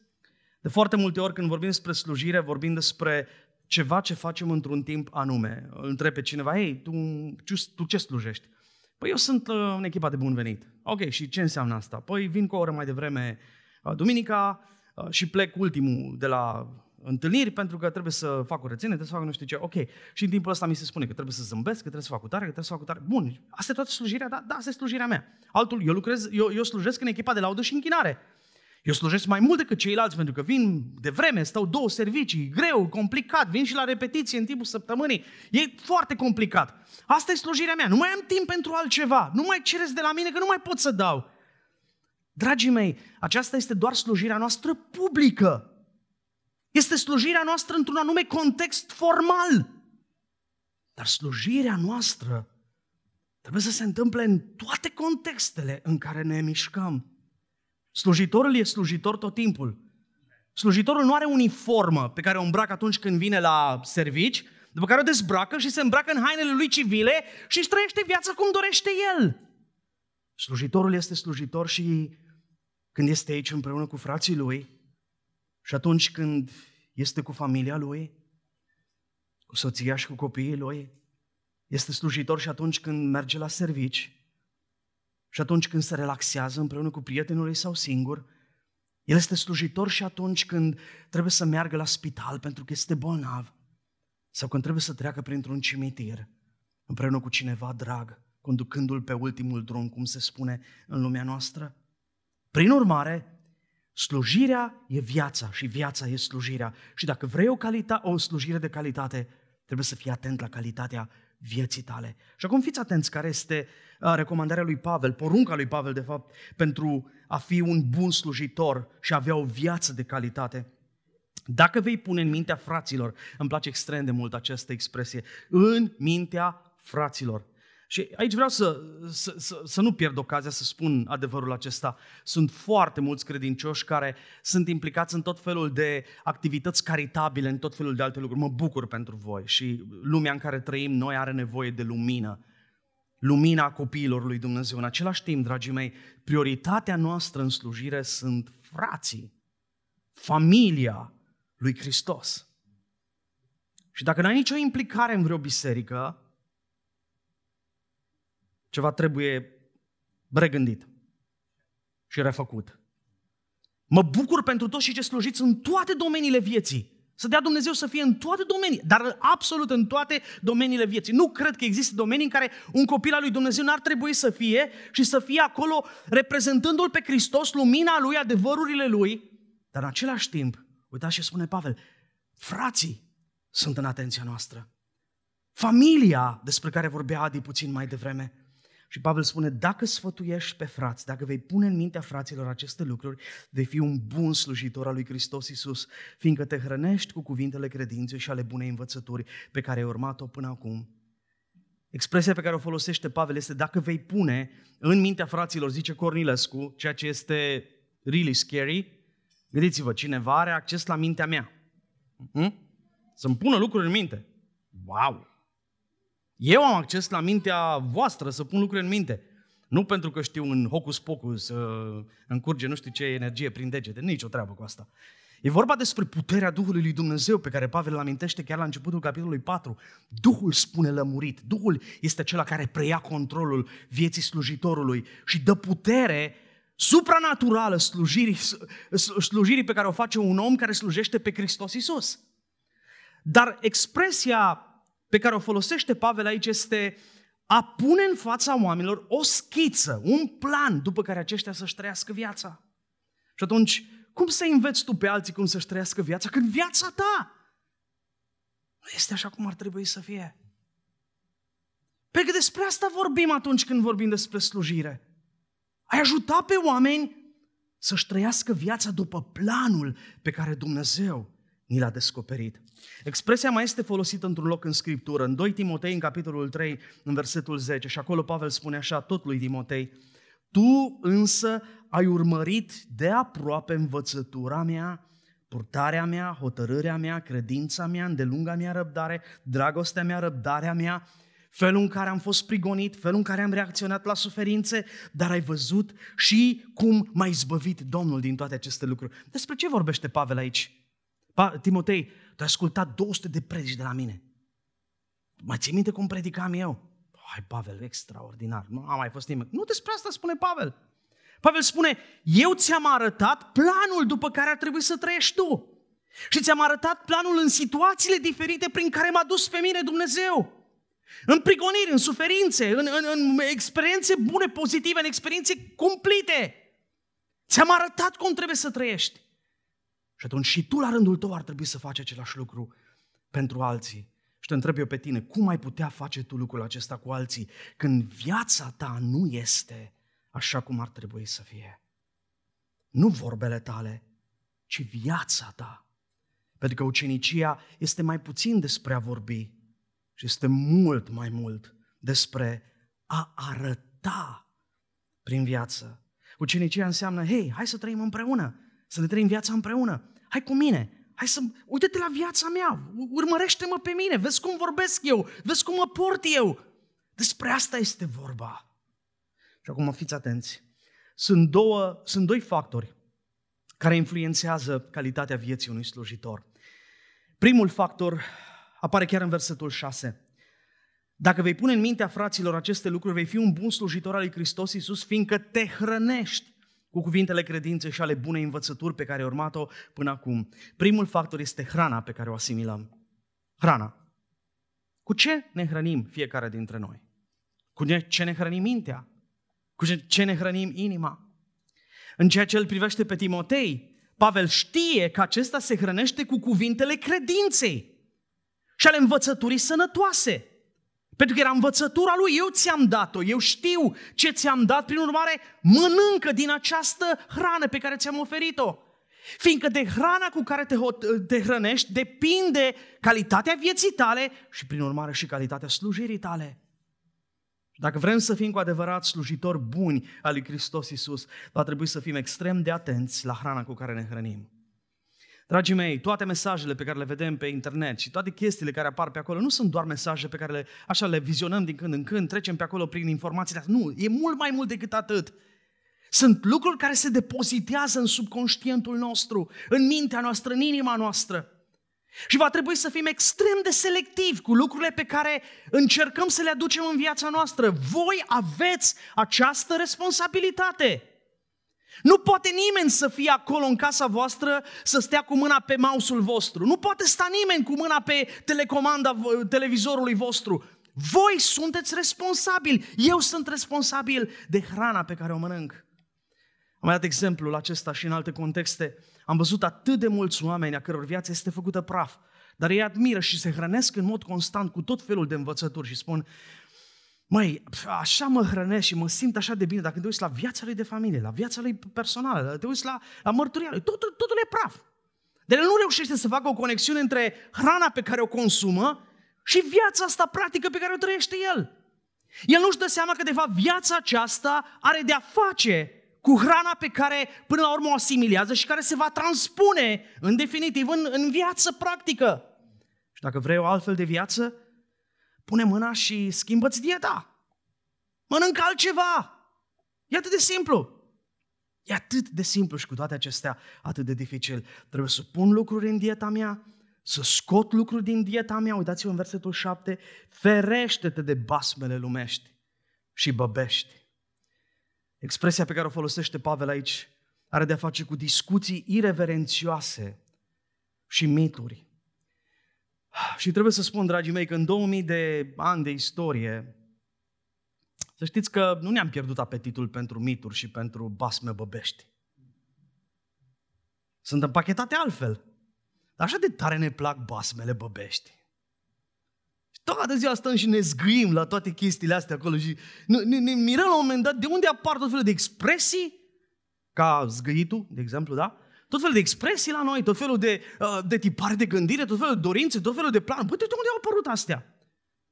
A: de foarte multe ori când vorbim despre slujire, vorbim despre ceva ce facem într-un timp anume. Îl întreb pe cineva, ei, tu, tu ce slujești? Păi eu sunt uh, în echipa de bun venit. Ok, și ce înseamnă asta? Păi vin cu o oră mai devreme uh, duminica uh, și plec ultimul de la întâlniri pentru că trebuie să fac curățenie, trebuie să fac nu știu ce. Ok. Și în timpul ăsta mi se spune că trebuie să zâmbesc, că trebuie să fac cu tare, că trebuie să fac cu tare. Bun, asta e toată slujirea, da, da, asta e slujirea mea. Altul, eu lucrez, eu, eu slujesc în echipa de laudă și închinare. Eu slujesc mai mult decât ceilalți pentru că vin de vreme, stau două servicii, greu, complicat, vin și la repetiție în timpul săptămânii. E foarte complicat. Asta e slujirea mea. Nu mai am timp pentru altceva. Nu mai cereți de la mine că nu mai pot să dau. Dragii mei, aceasta este doar slujirea noastră publică. Este slujirea noastră într-un anume context formal. Dar slujirea noastră, trebuie să se întâmple în toate contextele în care ne mișcăm. Slujitorul e slujitor tot timpul. Slujitorul nu are uniformă pe care o îmbracă atunci când vine la servici, după care o dezbracă și se îmbracă în hainele lui civile și își trăiește viața cum dorește el. Slujitorul este slujitor și când este aici împreună cu frații lui și atunci când este cu familia lui, cu soția și cu copiii lui, este slujitor și atunci când merge la servici și atunci când se relaxează împreună cu prietenul lui sau singur, el este slujitor și atunci când trebuie să meargă la spital pentru că este bolnav sau când trebuie să treacă printr-un cimitir împreună cu cineva drag, conducându-l pe ultimul drum, cum se spune în lumea noastră. Prin urmare, slujirea e viața și viața e slujirea. Și dacă vrei o, calita- o slujire de calitate, trebuie să fii atent la calitatea vieții tale. Și acum fiți atenți care este uh, recomandarea lui Pavel, porunca lui Pavel, de fapt, pentru a fi un bun slujitor și a avea o viață de calitate. Dacă vei pune în mintea fraților, îmi place extrem de mult această expresie, în mintea fraților. Și aici vreau să, să, să, să nu pierd ocazia să spun adevărul acesta. Sunt foarte mulți credincioși care sunt implicați în tot felul de activități caritabile, în tot felul de alte lucruri. Mă bucur pentru voi și lumea în care trăim noi are nevoie de lumină. Lumina copiilor lui Dumnezeu. În același timp, dragii mei, prioritatea noastră în slujire sunt frații, familia lui Hristos. Și dacă n-ai nicio implicare în vreo biserică, ceva trebuie regândit și refăcut. Mă bucur pentru toți și ce slujiți în toate domeniile vieții. Să dea Dumnezeu să fie în toate domenii, dar absolut în toate domeniile vieții. Nu cred că există domenii în care un copil al lui Dumnezeu n-ar trebui să fie și să fie acolo reprezentându-L pe Hristos, lumina Lui, adevărurile Lui, dar în același timp, uitați ce spune Pavel, frații sunt în atenția noastră. Familia despre care vorbea Adi puțin mai devreme, și Pavel spune, dacă sfătuiești pe frați, dacă vei pune în mintea fraților aceste lucruri, vei fi un bun slujitor al lui Hristos Iisus, fiindcă te hrănești cu cuvintele credinței și ale bunei învățături pe care ai urmat-o până acum. Expresia pe care o folosește Pavel este dacă vei pune în mintea fraților, zice Cornilescu, ceea ce este really scary, gândiți-vă, cineva are acces la mintea mea. Hmm? Să-mi pună lucruri în minte. Wow! Eu am acces la mintea voastră să pun lucruri în minte. Nu pentru că știu în hocus pocus să încurge nu știu ce energie prin degete, nici o treabă cu asta. E vorba despre puterea Duhului lui Dumnezeu pe care Pavel îl amintește chiar la începutul capitolului 4. Duhul spune lămurit. Duhul este acela care preia controlul vieții slujitorului și dă putere supranaturală slujirii, slujirii pe care o face un om care slujește pe Hristos Isus. Dar expresia pe care o folosește Pavel aici este a pune în fața oamenilor o schiță, un plan după care aceștia să-și trăiască viața. Și atunci, cum să înveți tu pe alții cum să-și trăiască viața când viața ta nu este așa cum ar trebui să fie? Pentru că despre asta vorbim atunci când vorbim despre slujire. Ai ajuta pe oameni să-și trăiască viața după planul pe care Dumnezeu ni l-a descoperit. Expresia mai este folosită într-un loc în Scriptură, în 2 Timotei, în capitolul 3, în versetul 10, și acolo Pavel spune așa, tot lui Timotei, Tu însă ai urmărit de aproape învățătura mea, purtarea mea, hotărârea mea, credința mea, îndelunga mea răbdare, dragostea mea, răbdarea mea, felul în care am fost prigonit, felul în care am reacționat la suferințe, dar ai văzut și cum m-a izbăvit Domnul din toate aceste lucruri. Despre ce vorbește Pavel aici? Timotei, tu ai ascultat 200 de predici de la mine. Mai ții minte cum predicam eu? Hai, Pavel, extraordinar. Nu am mai fost nimeni. Nu despre asta spune Pavel. Pavel spune, eu ți-am arătat planul după care ar trebui să trăiești tu. Și ți-am arătat planul în situațiile diferite prin care m-a dus pe mine Dumnezeu. În prigoniri, în suferințe, în, în, în experiențe bune, pozitive, în experiențe cumplite. Ți-am arătat cum trebuie să trăiești. Și atunci și tu la rândul tău ar trebui să faci același lucru pentru alții. Și te întreb eu pe tine, cum ai putea face tu lucrul acesta cu alții când viața ta nu este așa cum ar trebui să fie? Nu vorbele tale, ci viața ta. Pentru că ucenicia este mai puțin despre a vorbi și este mult mai mult despre a arăta prin viață. Ucenicia înseamnă, hei, hai să trăim împreună, să ne trăim viața împreună. Hai cu mine, hai să, uite-te la viața mea, urmărește-mă pe mine, vezi cum vorbesc eu, vezi cum mă port eu. Despre asta este vorba. Și acum fiți atenți. Sunt, două, sunt doi factori care influențează calitatea vieții unui slujitor. Primul factor apare chiar în versetul 6. Dacă vei pune în mintea fraților aceste lucruri, vei fi un bun slujitor al lui Hristos Iisus, fiindcă te hrănești cu cuvintele credinței și ale bunei învățături pe care ai urmat-o până acum. Primul factor este hrana pe care o asimilăm. Hrana. Cu ce ne hrănim fiecare dintre noi? Cu ce ne hrănim mintea? Cu ce ne hrănim inima? În ceea ce îl privește pe Timotei, Pavel știe că acesta se hrănește cu cuvintele credinței și ale învățăturii sănătoase. Pentru că era învățătura lui, eu ți-am dat-o, eu știu ce ți-am dat, prin urmare, mănâncă din această hrană pe care ți-am oferit-o. Fiindcă de hrana cu care te, hot- te hrănești depinde calitatea vieții tale și, prin urmare, și calitatea slujirii tale. Dacă vrem să fim cu adevărat slujitori buni al lui Hristos Iisus, va trebui să fim extrem de atenți la hrana cu care ne hrănim. Dragii mei, toate mesajele pe care le vedem pe internet și toate chestiile care apar pe acolo nu sunt doar mesaje pe care le, așa le vizionăm din când în când, trecem pe acolo prin informațiile astea. Nu, e mult mai mult decât atât. Sunt lucruri care se depozitează în subconștientul nostru, în mintea noastră, în inima noastră. Și va trebui să fim extrem de selectivi cu lucrurile pe care încercăm să le aducem în viața noastră. Voi aveți această responsabilitate. Nu poate nimeni să fie acolo în casa voastră să stea cu mâna pe mouse-ul vostru. Nu poate sta nimeni cu mâna pe telecomanda televizorului vostru. Voi sunteți responsabili. Eu sunt responsabil de hrana pe care o mănânc. Am mai dat exemplul acesta și în alte contexte. Am văzut atât de mulți oameni a căror viață este făcută praf, dar ei admiră și se hrănesc în mod constant cu tot felul de învățături și spun, Măi, așa mă hrănesc și mă simt așa de bine dacă te uiți la viața lui de familie, la viața lui personală, te uiți la, la mărturia lui, totul, totul e praf. Dar el nu reușește să facă o conexiune între hrana pe care o consumă și viața asta practică pe care o trăiește el. El nu-și dă seama că, de fapt, viața aceasta are de-a face cu hrana pe care până la urmă o asimilează și care se va transpune în definitiv în, în viață practică. Și dacă vrei o altfel de viață, pune mâna și schimbă-ți dieta. Mănâncă altceva. E atât de simplu. E atât de simplu și cu toate acestea atât de dificil. Trebuie să pun lucruri în dieta mea, să scot lucruri din dieta mea. Uitați-vă în versetul 7. Ferește-te de basmele lumești și băbești. Expresia pe care o folosește Pavel aici are de-a face cu discuții ireverențioase și mituri. Și trebuie să spun, dragii mei, că în 2000 de ani de istorie, să știți că nu ne-am pierdut apetitul pentru mituri și pentru basme băbești. Sunt împachetate altfel. Dar așa de tare ne plac basmele băbești. Și toată ziua stăm și ne zgâim la toate chestiile astea acolo și ne, ne, ne mirăm la un moment dat de unde apar tot felul de expresii, ca zgâitul, de exemplu, da? Tot felul de expresii la noi, tot felul de, uh, de tipare de gândire, tot felul de dorințe, tot felul de plan. Păi de unde au apărut astea?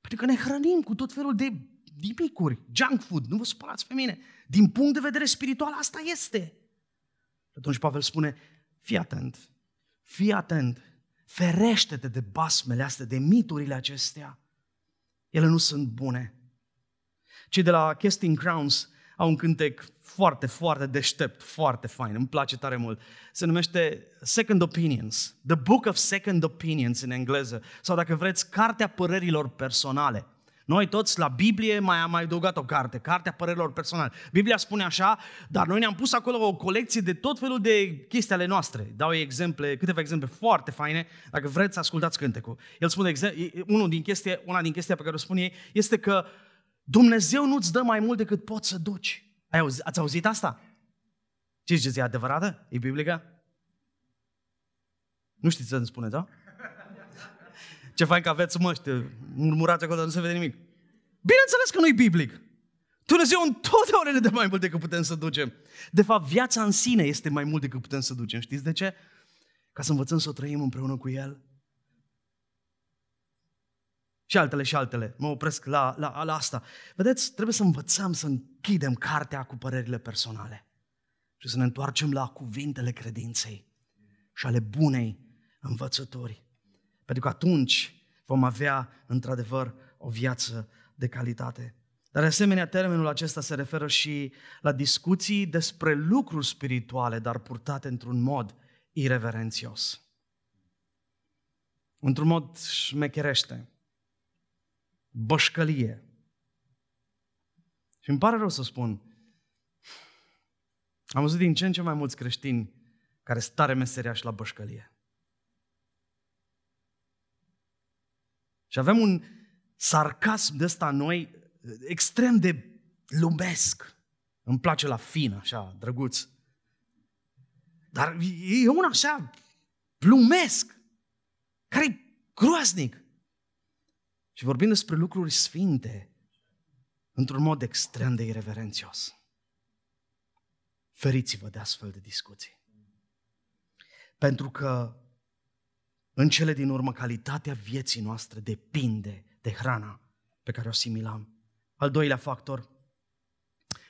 A: Pentru că ne hrănim cu tot felul de dimicuri, junk food, nu vă supărați pe mine. Din punct de vedere spiritual, asta este. Atunci Pavel spune, fii atent, fii atent, ferește-te de basmele astea, de miturile acestea. Ele nu sunt bune. Cei de la Casting Crowns au un cântec foarte, foarte deștept, foarte fain, îmi place tare mult. Se numește Second Opinions, The Book of Second Opinions în engleză, sau dacă vreți, Cartea Părerilor Personale. Noi toți la Biblie mai am mai adăugat o carte, Cartea Părerilor Personale. Biblia spune așa, dar noi ne-am pus acolo o colecție de tot felul de chestii ale noastre. Dau exemple, câteva exemple foarte faine, dacă vreți să ascultați cântecul. El spune, unul din chestii, una din chestia pe care o spune ei, este că Dumnezeu nu-ți dă mai mult decât poți să duci. Ai auzit, ați auzit asta? Ce ziceți, e adevărată? E biblică? Nu știți să îmi spuneți, da? Ce fain că aveți măști, murmurați acolo, nu se vede nimic. Bineînțeles că nu e biblic. Dumnezeu întotdeauna ne dă mai mult decât putem să ducem. De fapt, viața în sine este mai mult decât putem să ducem. Știți de ce? Ca să învățăm să o trăim împreună cu El. Și altele și altele. Mă opresc la, la, la asta. Vedeți, trebuie să învățăm să închidem cartea cu părerile personale și să ne întoarcem la cuvintele credinței și ale bunei învățători. Pentru că atunci vom avea, într-adevăr, o viață de calitate. Dar, de asemenea, termenul acesta se referă și la discuții despre lucruri spirituale, dar purtate într-un mod ireverențios. Într-un mod șmecherește. Bășcălie. Și îmi pare rău să spun, am văzut din ce în ce mai mulți creștini care stare meseriași la bășcălie. Și avem un sarcasm de ăsta noi extrem de lumesc. Îmi place la fin, așa, drăguț. Dar e un așa plumesc, care e groaznic. Și vorbim despre lucruri sfinte, într-un mod extrem de irreverențios. Feriți-vă de astfel de discuții. Pentru că în cele din urmă calitatea vieții noastre depinde de hrana pe care o asimilăm. Al doilea factor,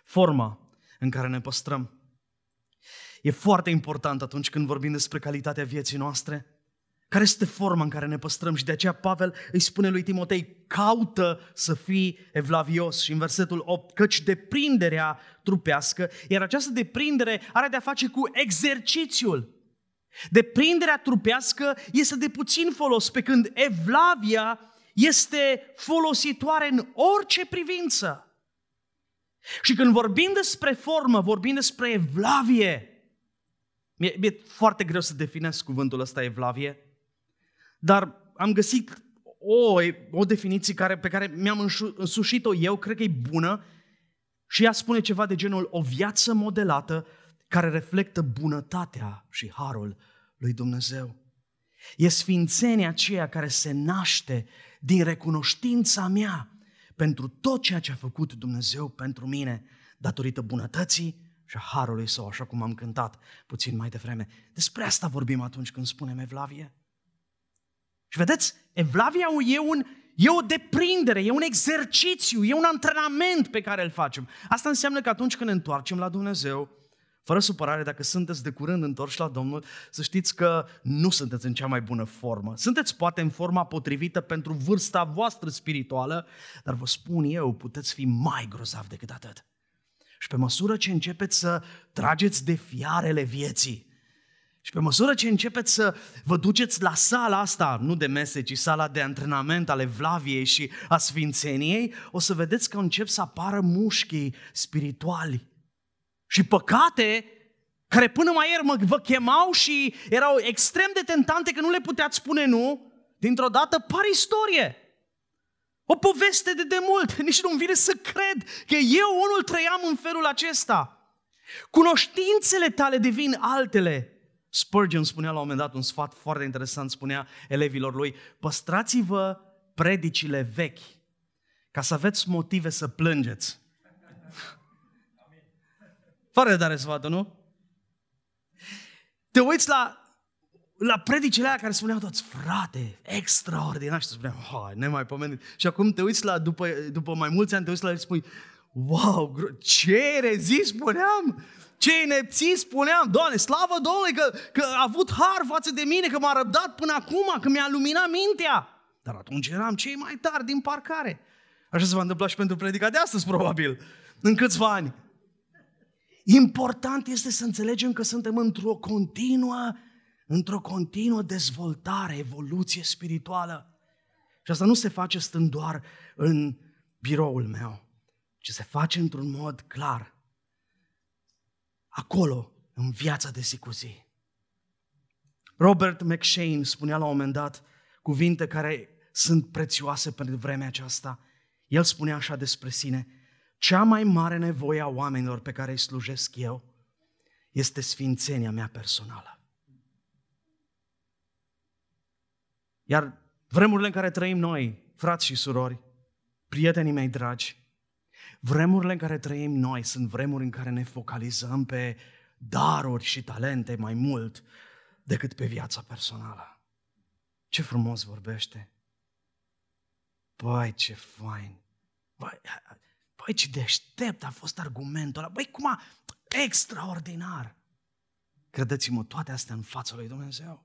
A: forma în care ne păstrăm. E foarte important atunci când vorbim despre calitatea vieții noastre, care este forma în care ne păstrăm și de aceea Pavel îi spune lui Timotei, caută să fii evlavios și în versetul 8, căci deprinderea trupească, iar această deprindere are de-a face cu exercițiul. Deprinderea trupească este de puțin folos, pe când evlavia este folositoare în orice privință. Și când vorbim despre formă, vorbim despre evlavie. Mi-e, mi-e foarte greu să definesc cuvântul ăsta evlavie, dar am găsit o, o definiție care, pe care mi-am însușit-o eu, cred că e bună, și ea spune ceva de genul o viață modelată care reflectă bunătatea și harul lui Dumnezeu. E sfințenia aceea care se naște din recunoștința mea pentru tot ceea ce a făcut Dumnezeu pentru mine, datorită bunătății și a harului său, așa cum am cântat puțin mai devreme. Despre asta vorbim atunci când spunem Evlavie. Și vedeți, Evlavia e, un, e o deprindere, e un exercițiu, e un antrenament pe care îl facem. Asta înseamnă că atunci când ne întoarcem la Dumnezeu, fără supărare, dacă sunteți de curând întorși la Domnul, să știți că nu sunteți în cea mai bună formă. Sunteți poate în forma potrivită pentru vârsta voastră spirituală, dar vă spun eu, puteți fi mai grozav decât atât. Și pe măsură ce începeți să trageți de fiarele vieții, și pe măsură ce începeți să vă duceți la sala asta, nu de mese, ci sala de antrenament ale Vlaviei și a Sfințeniei, o să vedeți că încep să apară mușchii spirituali și păcate care până mai ieri mă, vă chemau și erau extrem de tentante că nu le puteați spune nu, dintr-o dată par istorie. O poveste de demult, [LAUGHS] nici nu-mi vine să cred că eu unul trăiam în felul acesta. Cunoștințele tale devin altele. Spurgeon spunea la un moment dat un sfat foarte interesant, spunea elevilor lui, păstrați-vă predicile vechi ca să aveți motive să plângeți. [LAUGHS] Fără de dare sfatul, nu? Te uiți la, la predicile alea care spuneau toți, frate, extraordinar, și te spuneam, hai, nemaipomenit. Și acum te uiți la, după, după mai mulți ani, te uiți la el și spui, wow, ce erezii spuneam! Ce inepții spuneam, Doamne, slavă Domnului că, că a avut har față de mine, că m-a răbdat până acum, că mi-a luminat mintea. Dar atunci eram cei mai tari din parcare. Așa se va întâmpla și pentru predica de astăzi, probabil, în câțiva ani. Important este să înțelegem că suntem într-o continuă, într-o continuă dezvoltare, evoluție spirituală. Și asta nu se face stând doar în biroul meu, ci se face într-un mod clar. Acolo, în viața de zi cu zi. Robert McShane spunea la un moment dat cuvinte care sunt prețioase pentru vremea aceasta. El spunea așa despre sine, cea mai mare nevoie a oamenilor pe care îi slujesc eu este sfințenia mea personală. Iar vremurile în care trăim noi, frați și surori, prietenii mei dragi, vremurile în care trăim noi sunt vremuri în care ne focalizăm pe daruri și talente mai mult decât pe viața personală. Ce frumos vorbește! Băi, ce fain! Băi, băi, ce deștept a fost argumentul ăla! Băi, cum a... Extraordinar! Credeți-mă, toate astea în fața lui Dumnezeu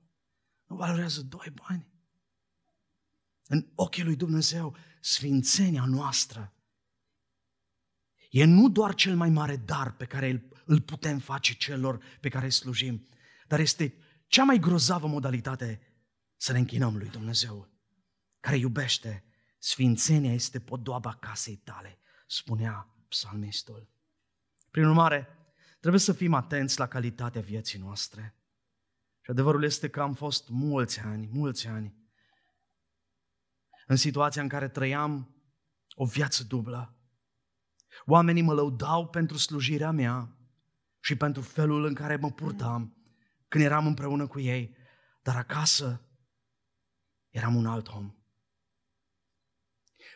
A: nu valorează doi bani. În ochii lui Dumnezeu, sfințenia noastră e nu doar cel mai mare dar pe care îl putem face celor pe care îi slujim, dar este cea mai grozavă modalitate să ne închinăm lui Dumnezeu, care iubește. Sfințenia este podoaba casei tale, spunea psalmistul. Prin urmare, trebuie să fim atenți la calitatea vieții noastre. Și adevărul este că am fost mulți ani, mulți ani, în situația în care trăiam o viață dublă. Oamenii mă lăudau pentru slujirea mea și pentru felul în care mă purtam când eram împreună cu ei, dar acasă eram un alt om.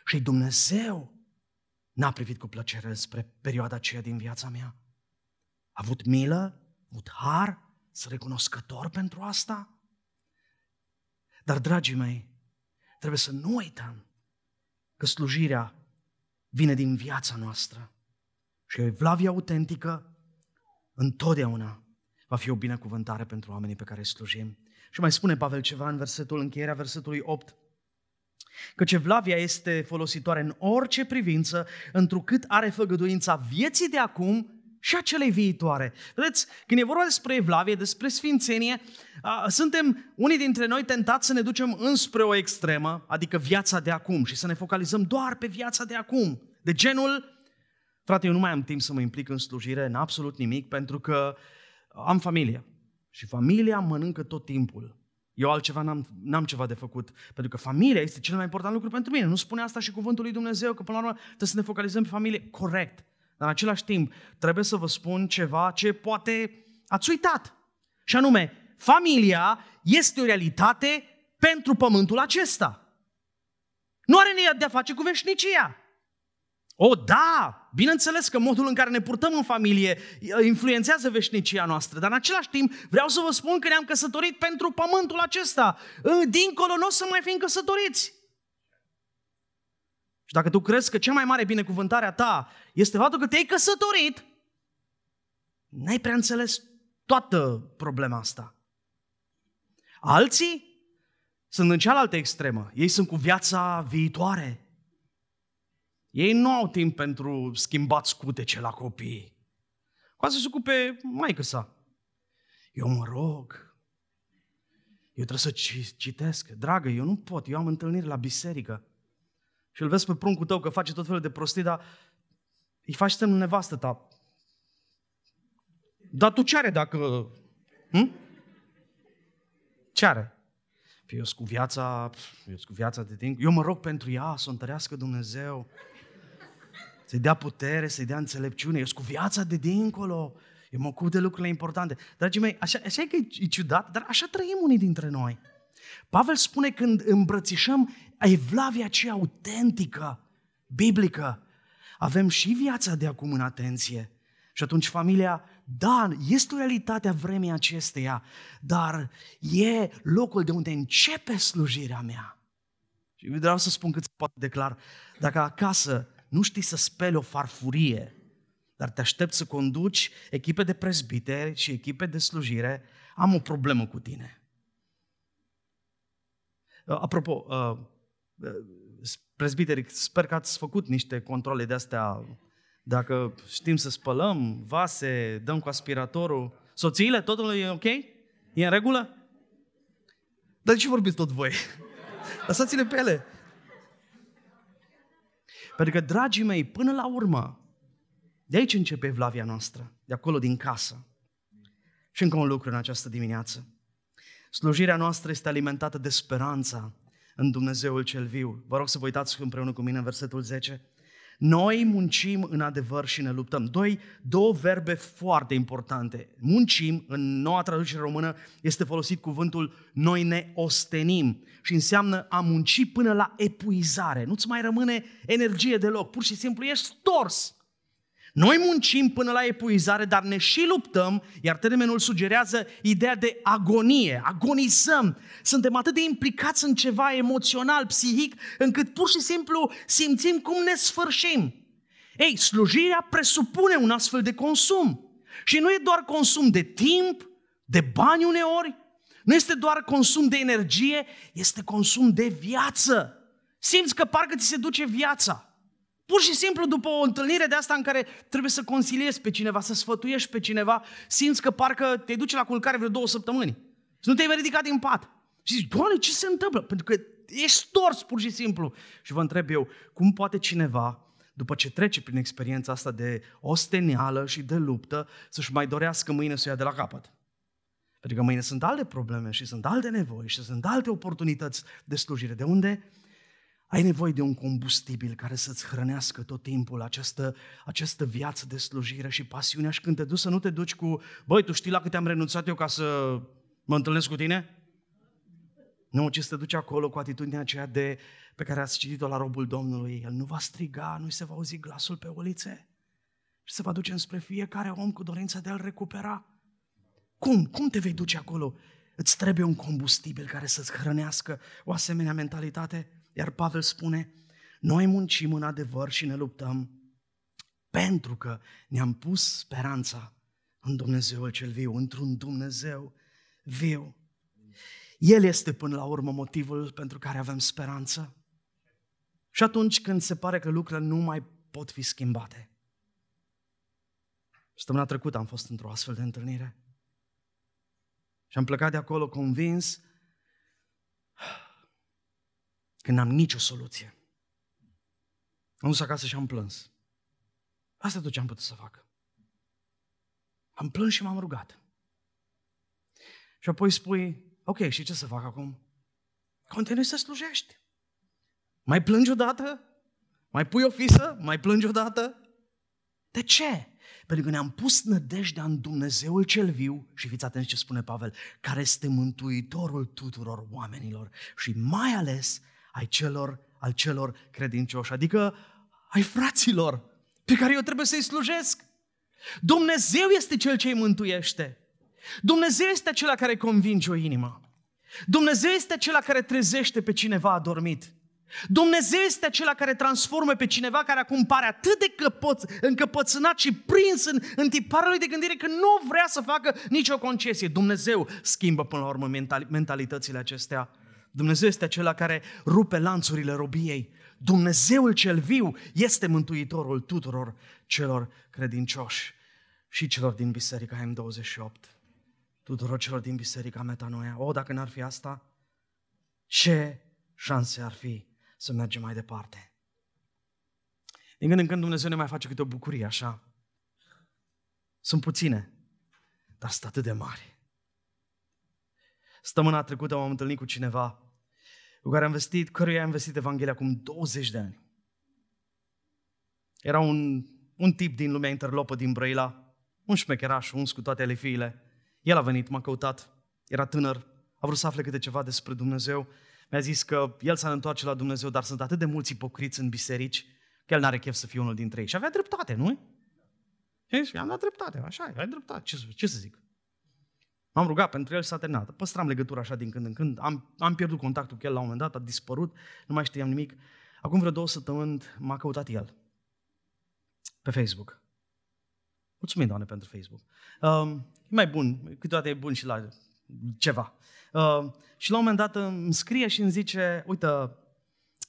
A: Și Dumnezeu n-a privit cu plăcere spre perioada aceea din viața mea. A avut milă, a avut har, să recunoscător pentru asta. Dar, dragii mei, trebuie să nu uităm că slujirea vine din viața noastră. Și o evlavie autentică întotdeauna va fi o binecuvântare pentru oamenii pe care îi slujim. Și mai spune Pavel ceva în versetul încheierea versetului 8. Căci evlavia este folositoare în orice privință, întrucât are făgăduința vieții de acum și a celei viitoare. Vedeți, când e vorba despre evlavie, despre sfințenie, suntem unii dintre noi tentați să ne ducem înspre o extremă, adică viața de acum, și să ne focalizăm doar pe viața de acum. De genul, frate, eu nu mai am timp să mă implic în slujire, în absolut nimic, pentru că am familie. Și familia mănâncă tot timpul. Eu altceva n-am, n-am ceva de făcut, pentru că familia este cel mai important lucru pentru mine. Nu spune asta și cuvântul lui Dumnezeu, că până la urmă trebuie să ne focalizăm pe familie. Corect. Dar în același timp trebuie să vă spun ceva ce poate ați uitat. Și anume, familia este o realitate pentru pământul acesta. Nu are de a face cu veșnicia. O, da, bineînțeles că modul în care ne purtăm în familie influențează veșnicia noastră, dar în același timp vreau să vă spun că ne-am căsătorit pentru pământul acesta. Dincolo nu o să mai fim căsătoriți. Și dacă tu crezi că cea mai mare binecuvântare a ta este faptul că te-ai căsătorit, n-ai prea înțeles toată problema asta. Alții sunt în cealaltă extremă. Ei sunt cu viața viitoare. Ei nu au timp pentru schimbat scutece la copii. Cu să se ocupe maică sa. Eu mă rog. Eu trebuie să citesc. Dragă, eu nu pot. Eu am întâlniri la biserică și îl vezi pe pruncul tău că face tot felul de prostii, dar îi faci semnul nevastă ta. Dar tu ce are dacă... Hm? Ce are? Păi eu cu viața, eu cu viața de timp. Eu mă rog pentru ea să o întărească Dumnezeu. Să-i dea putere, să-i dea înțelepciune. Eu cu viața de dincolo. Eu mă ocup de lucrurile importante. Dragii mei, așa, așa e că e, e ciudat, dar așa trăim unii dintre noi. Pavel spune când îmbrățișăm evlavia aceea autentică, biblică, avem și viața de acum în atenție. Și atunci familia, da, este o realitate a vremii acesteia, dar e locul de unde începe slujirea mea. Și vreau să spun cât se poate declar, dacă acasă nu știi să speli o farfurie, dar te aștept să conduci echipe de prezbiteri și echipe de slujire, am o problemă cu tine. Uh, apropo, uh, uh, prezbiteri, sper că ați făcut niște controle de astea. Dacă știm să spălăm vase, dăm cu aspiratorul. Soțiile, totul e ok? E în regulă? Dar de ce vorbiți tot voi? Lăsați-le pe ele. Pentru că, dragii mei, până la urmă, de aici începe evlavia noastră, de acolo din casă. Și încă un lucru în această dimineață. Slujirea noastră este alimentată de speranța în Dumnezeul cel viu. Vă rog să vă uitați împreună cu mine în versetul 10. Noi muncim în adevăr și ne luptăm. Doi, două verbe foarte importante. Muncim, în noua traducere română, este folosit cuvântul noi ne ostenim și înseamnă a munci până la epuizare. Nu-ți mai rămâne energie deloc, pur și simplu ești stors. Noi muncim până la epuizare, dar ne și luptăm, iar termenul sugerează ideea de agonie, agonizăm. Suntem atât de implicați în ceva emoțional, psihic, încât pur și simplu simțim cum ne sfârșim. Ei, slujirea presupune un astfel de consum. Și nu e doar consum de timp, de bani uneori, nu este doar consum de energie, este consum de viață. Simți că parcă ți se duce viața. Pur și simplu după o întâlnire de asta în care trebuie să consiliezi pe cineva, să sfătuiești pe cineva, simți că parcă te duce la culcare vreo două săptămâni. Și nu te-ai ridicat din pat. Și zici, Doamne, ce se întâmplă? Pentru că ești stors pur și simplu. Și vă întreb eu, cum poate cineva, după ce trece prin experiența asta de ostenială și de luptă, să-și mai dorească mâine să o ia de la capăt? Pentru că mâine sunt alte probleme și sunt alte nevoi și sunt alte oportunități de slujire. De unde? Ai nevoie de un combustibil care să-ți hrănească tot timpul această, această viață de slujire și pasiunea și când te duci să nu te duci cu băi, tu știi la câte am renunțat eu ca să mă întâlnesc cu tine? Nu, ci să te duci acolo cu atitudinea aceea de, pe care ați citit-o la robul Domnului. El nu va striga, nu se va auzi glasul pe ulițe și se va duce înspre fiecare om cu dorința de a-l recupera. Cum? Cum te vei duce acolo? Îți trebuie un combustibil care să-ți hrănească o asemenea mentalitate? Iar Pavel spune, noi muncim în adevăr și ne luptăm pentru că ne-am pus speranța în Dumnezeu cel viu, într-un Dumnezeu viu. El este până la urmă motivul pentru care avem speranță. Și atunci când se pare că lucrurile nu mai pot fi schimbate. Săptămâna trecută am fost într-o astfel de întâlnire. Și am plecat de acolo convins că n-am nicio soluție. Am dus acasă și am plâns. Asta tot ce am putut să fac. Am plâns și m-am rugat. Și apoi spui, ok, și ce să fac acum? Continui să slujești. Mai plângi odată? Mai pui o fisă? Mai plângi odată? De ce? Pentru că ne-am pus nădejdea în Dumnezeul cel viu și fiți atenți ce spune Pavel, care este mântuitorul tuturor oamenilor și mai ales ai celor, al celor credincioși, adică ai fraților pe care eu trebuie să-i slujesc. Dumnezeu este Cel ce îi mântuiește. Dumnezeu este acela care convinge o inimă. Dumnezeu este acela care trezește pe cineva adormit. Dumnezeu este acela care transformă pe cineva care acum pare atât de căpăț, încăpățânat și prins în, în tiparul lui de gândire că nu vrea să facă nicio concesie. Dumnezeu schimbă până la urmă mentalitățile acestea. Dumnezeu este acela care rupe lanțurile robiei. Dumnezeul cel viu este mântuitorul tuturor celor credincioși și celor din Biserica M28. Tuturor celor din Biserica Metanoia. O, dacă n-ar fi asta, ce șanse ar fi să mergem mai departe? Din când în când Dumnezeu ne mai face câte o bucurie, așa. Sunt puține, dar sunt atât de mari. Stămâna trecută m-am întâlnit cu cineva cu care am vestit, căruia am vestit Evanghelia acum 20 de ani. Era un, un tip din lumea interlopă din Brăila, un șmecheraș, uns cu toate alefiile. El a venit, m-a căutat, era tânăr, a vrut să afle câte ceva despre Dumnezeu. Mi-a zis că el s-a întoarce la Dumnezeu, dar sunt atât de mulți ipocriți în biserici, că el n-are chef să fie unul dintre ei. Și avea dreptate, nu Și am dat dreptate, așa ai dreptate, ce, ce să zic? M-am rugat pentru el și s-a terminat. Păstram legătura așa din când în când. Am, am pierdut contactul cu el la un moment dat, a dispărut, nu mai știam nimic. Acum vreo două săptămâni m-a căutat el pe Facebook. Mulțumim, Doamne, pentru Facebook. Uh, e mai bun, câteodată e bun și la ceva. Uh, și la un moment dat îmi scrie și îmi zice, uite,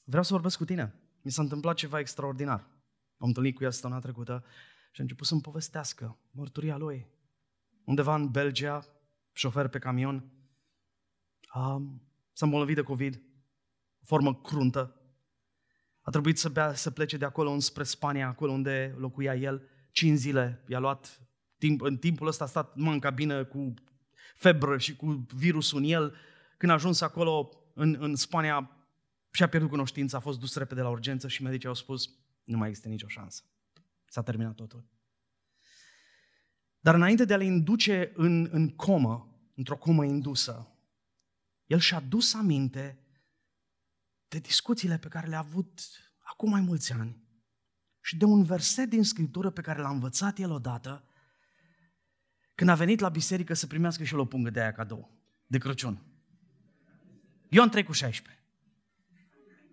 A: vreau să vorbesc cu tine. Mi s-a întâmplat ceva extraordinar. Am întâlnit cu el săptămâna trecută și a început să-mi povestească mărturia lui. Undeva în Belgia, șofer pe camion, um, s-a îmbolnăvit de COVID, formă cruntă. A trebuit să, bea, să plece de acolo înspre Spania, acolo unde locuia el. Cinci zile i-a luat, timp, în timpul ăsta a stat mă, în cabină cu febră și cu virusul în el. Când a ajuns acolo în, în Spania, și-a pierdut cunoștința, a fost dus repede la urgență și medicii au spus, nu mai există nicio șansă. S-a terminat totul. Dar înainte de a le induce în, în comă, într-o comă indusă, el și-a dus aminte de discuțiile pe care le-a avut acum mai mulți ani și de un verset din Scriptură pe care l-a învățat el odată când a venit la biserică să primească și el o pungă de aia cadou, de Crăciun. Ioan 3 cu 16.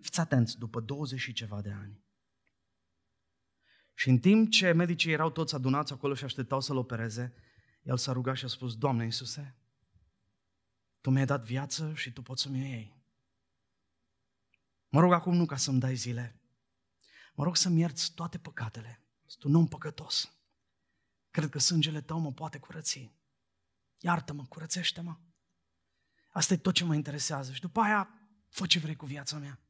A: Fiți atenți, după 20 și ceva de ani. Și în timp ce medicii erau toți adunați acolo și așteptau să-l opereze, el s-a rugat și a spus, Doamne Iisuse, Tu mi-ai dat viață și Tu poți să-mi iei. Mă rog acum nu ca să-mi dai zile, mă rog să-mi ierți toate păcatele. Tu nu păcătos. Cred că sângele tău mă poate curăți. Iartă-mă, curățește-mă. Asta e tot ce mă interesează. Și după aia, fă ce vrei cu viața mea.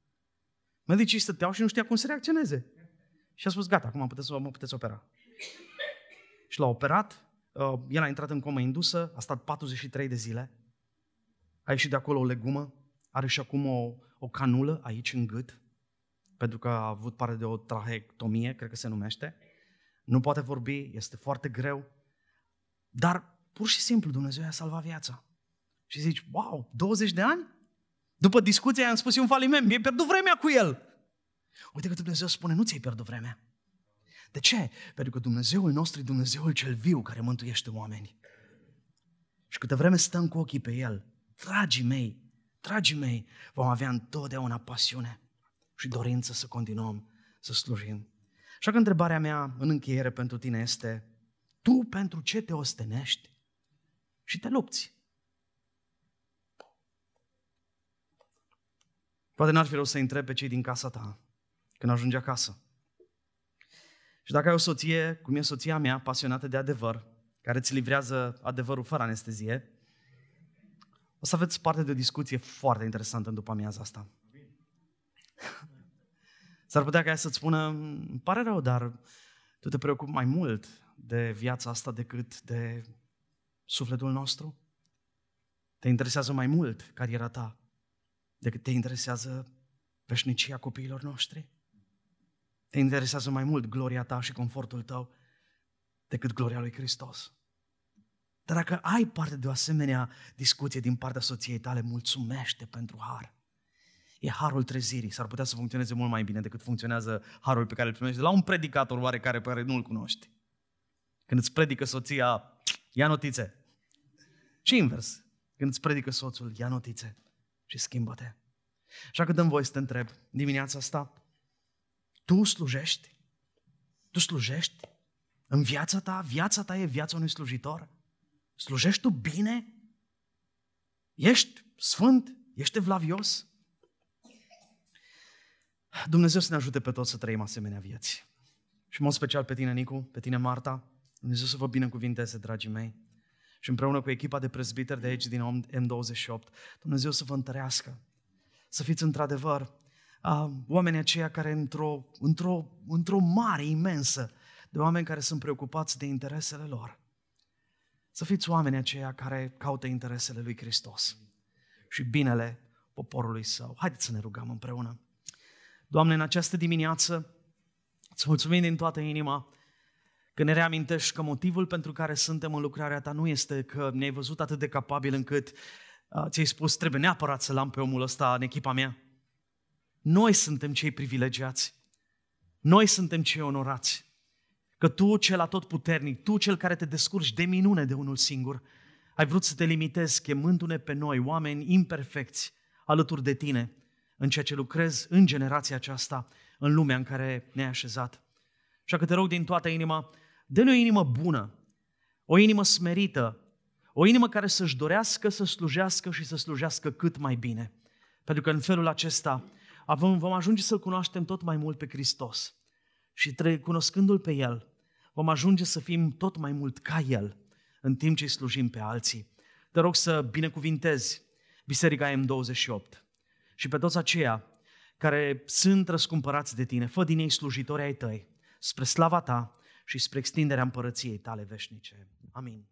A: Medicii stăteau și nu știa cum să reacționeze. Și a spus, gata, acum puteți, mă puteți opera. [LAUGHS] Și l-a operat, uh, el a intrat în comă indusă, a stat 43 de zile, a ieșit de acolo o legumă, are și acum o, o canulă aici în gât, pentru că a avut parte de o trahectomie, cred că se numește. Nu poate vorbi, este foarte greu, dar pur și simplu Dumnezeu i-a salvat viața. Și zici, wow, 20 de ani? După discuția i-am spus, e un faliment, mi-ai pierdut vremea cu el. Uite că Dumnezeu spune, nu ți-ai pierdut vremea. De ce? Pentru că Dumnezeul nostru e Dumnezeul cel viu care mântuiește oameni. Și câte vreme stăm cu ochii pe El, dragii mei, dragii mei, vom avea întotdeauna pasiune și dorință să continuăm să slujim. Așa că întrebarea mea în încheiere pentru tine este, tu pentru ce te ostenești și te lupți? Poate n-ar fi rău să întrebi pe cei din casa ta când ajungi acasă. Și dacă ai o soție, cum e soția mea, pasionată de adevăr, care îți livrează adevărul fără anestezie, o să aveți parte de o discuție foarte interesantă în după amiaza asta. [LAUGHS] S-ar putea ca ea să-ți spună, îmi pare rău, dar tu te preocupi mai mult de viața asta decât de sufletul nostru? Te interesează mai mult cariera ta decât te interesează veșnicia copiilor noștri? Te interesează mai mult gloria ta și confortul tău decât gloria lui Hristos. Dar dacă ai parte de o asemenea discuție din partea soției tale, mulțumește pentru har. E harul trezirii. S-ar putea să funcționeze mult mai bine decât funcționează harul pe care îl primești de la un predicator oarecare pe care nu-l cunoști. Când îți predică soția, ia notițe. Și invers. Când îți predică soțul, ia notițe și schimbă-te. Așa că dăm voie să te întreb dimineața asta, tu slujești? Tu slujești? În viața ta, viața ta e viața unui slujitor? Slujești tu bine? Ești sfânt? Ești evlavios? Dumnezeu să ne ajute pe toți să trăim asemenea vieți. Și în mod special pe tine, Nicu, pe tine, Marta. Dumnezeu să vă binecuvinteze, dragii mei. Și împreună cu echipa de prezbiteri de aici din M28, Dumnezeu să vă întărească. Să fiți într-adevăr oamenii aceia care într-o, într-o, într-o mare, imensă, de oameni care sunt preocupați de interesele lor. Să fiți oamenii aceia care caută interesele lui Hristos și binele poporului său. Haideți să ne rugăm împreună. Doamne, în această dimineață îți mulțumim din toată inima că ne reamintești că motivul pentru care suntem în lucrarea ta nu este că ne-ai văzut atât de capabil încât uh, ți-ai spus trebuie neapărat să-l am pe omul ăsta în echipa mea, noi suntem cei privilegiați. Noi suntem cei onorați. Că tu, cel atotputernic, tu, cel care te descurci de minune de unul singur, ai vrut să te limitezi chemându-ne pe noi, oameni imperfecți, alături de tine, în ceea ce lucrezi în generația aceasta, în lumea în care ne-ai așezat. Așa că te rog din toată inima, dă-ne o inimă bună, o inimă smerită, o inimă care să-și dorească să slujească și să slujească cât mai bine. Pentru că în felul acesta vom, vom ajunge să-L cunoaștem tot mai mult pe Hristos. Și cunoscându-L pe El, vom ajunge să fim tot mai mult ca El, în timp ce îi slujim pe alții. Te rog să binecuvintezi Biserica M28 și pe toți aceia care sunt răscumpărați de tine. Fă din ei slujitori ai tăi, spre slava ta și spre extinderea împărăției tale veșnice. Amin.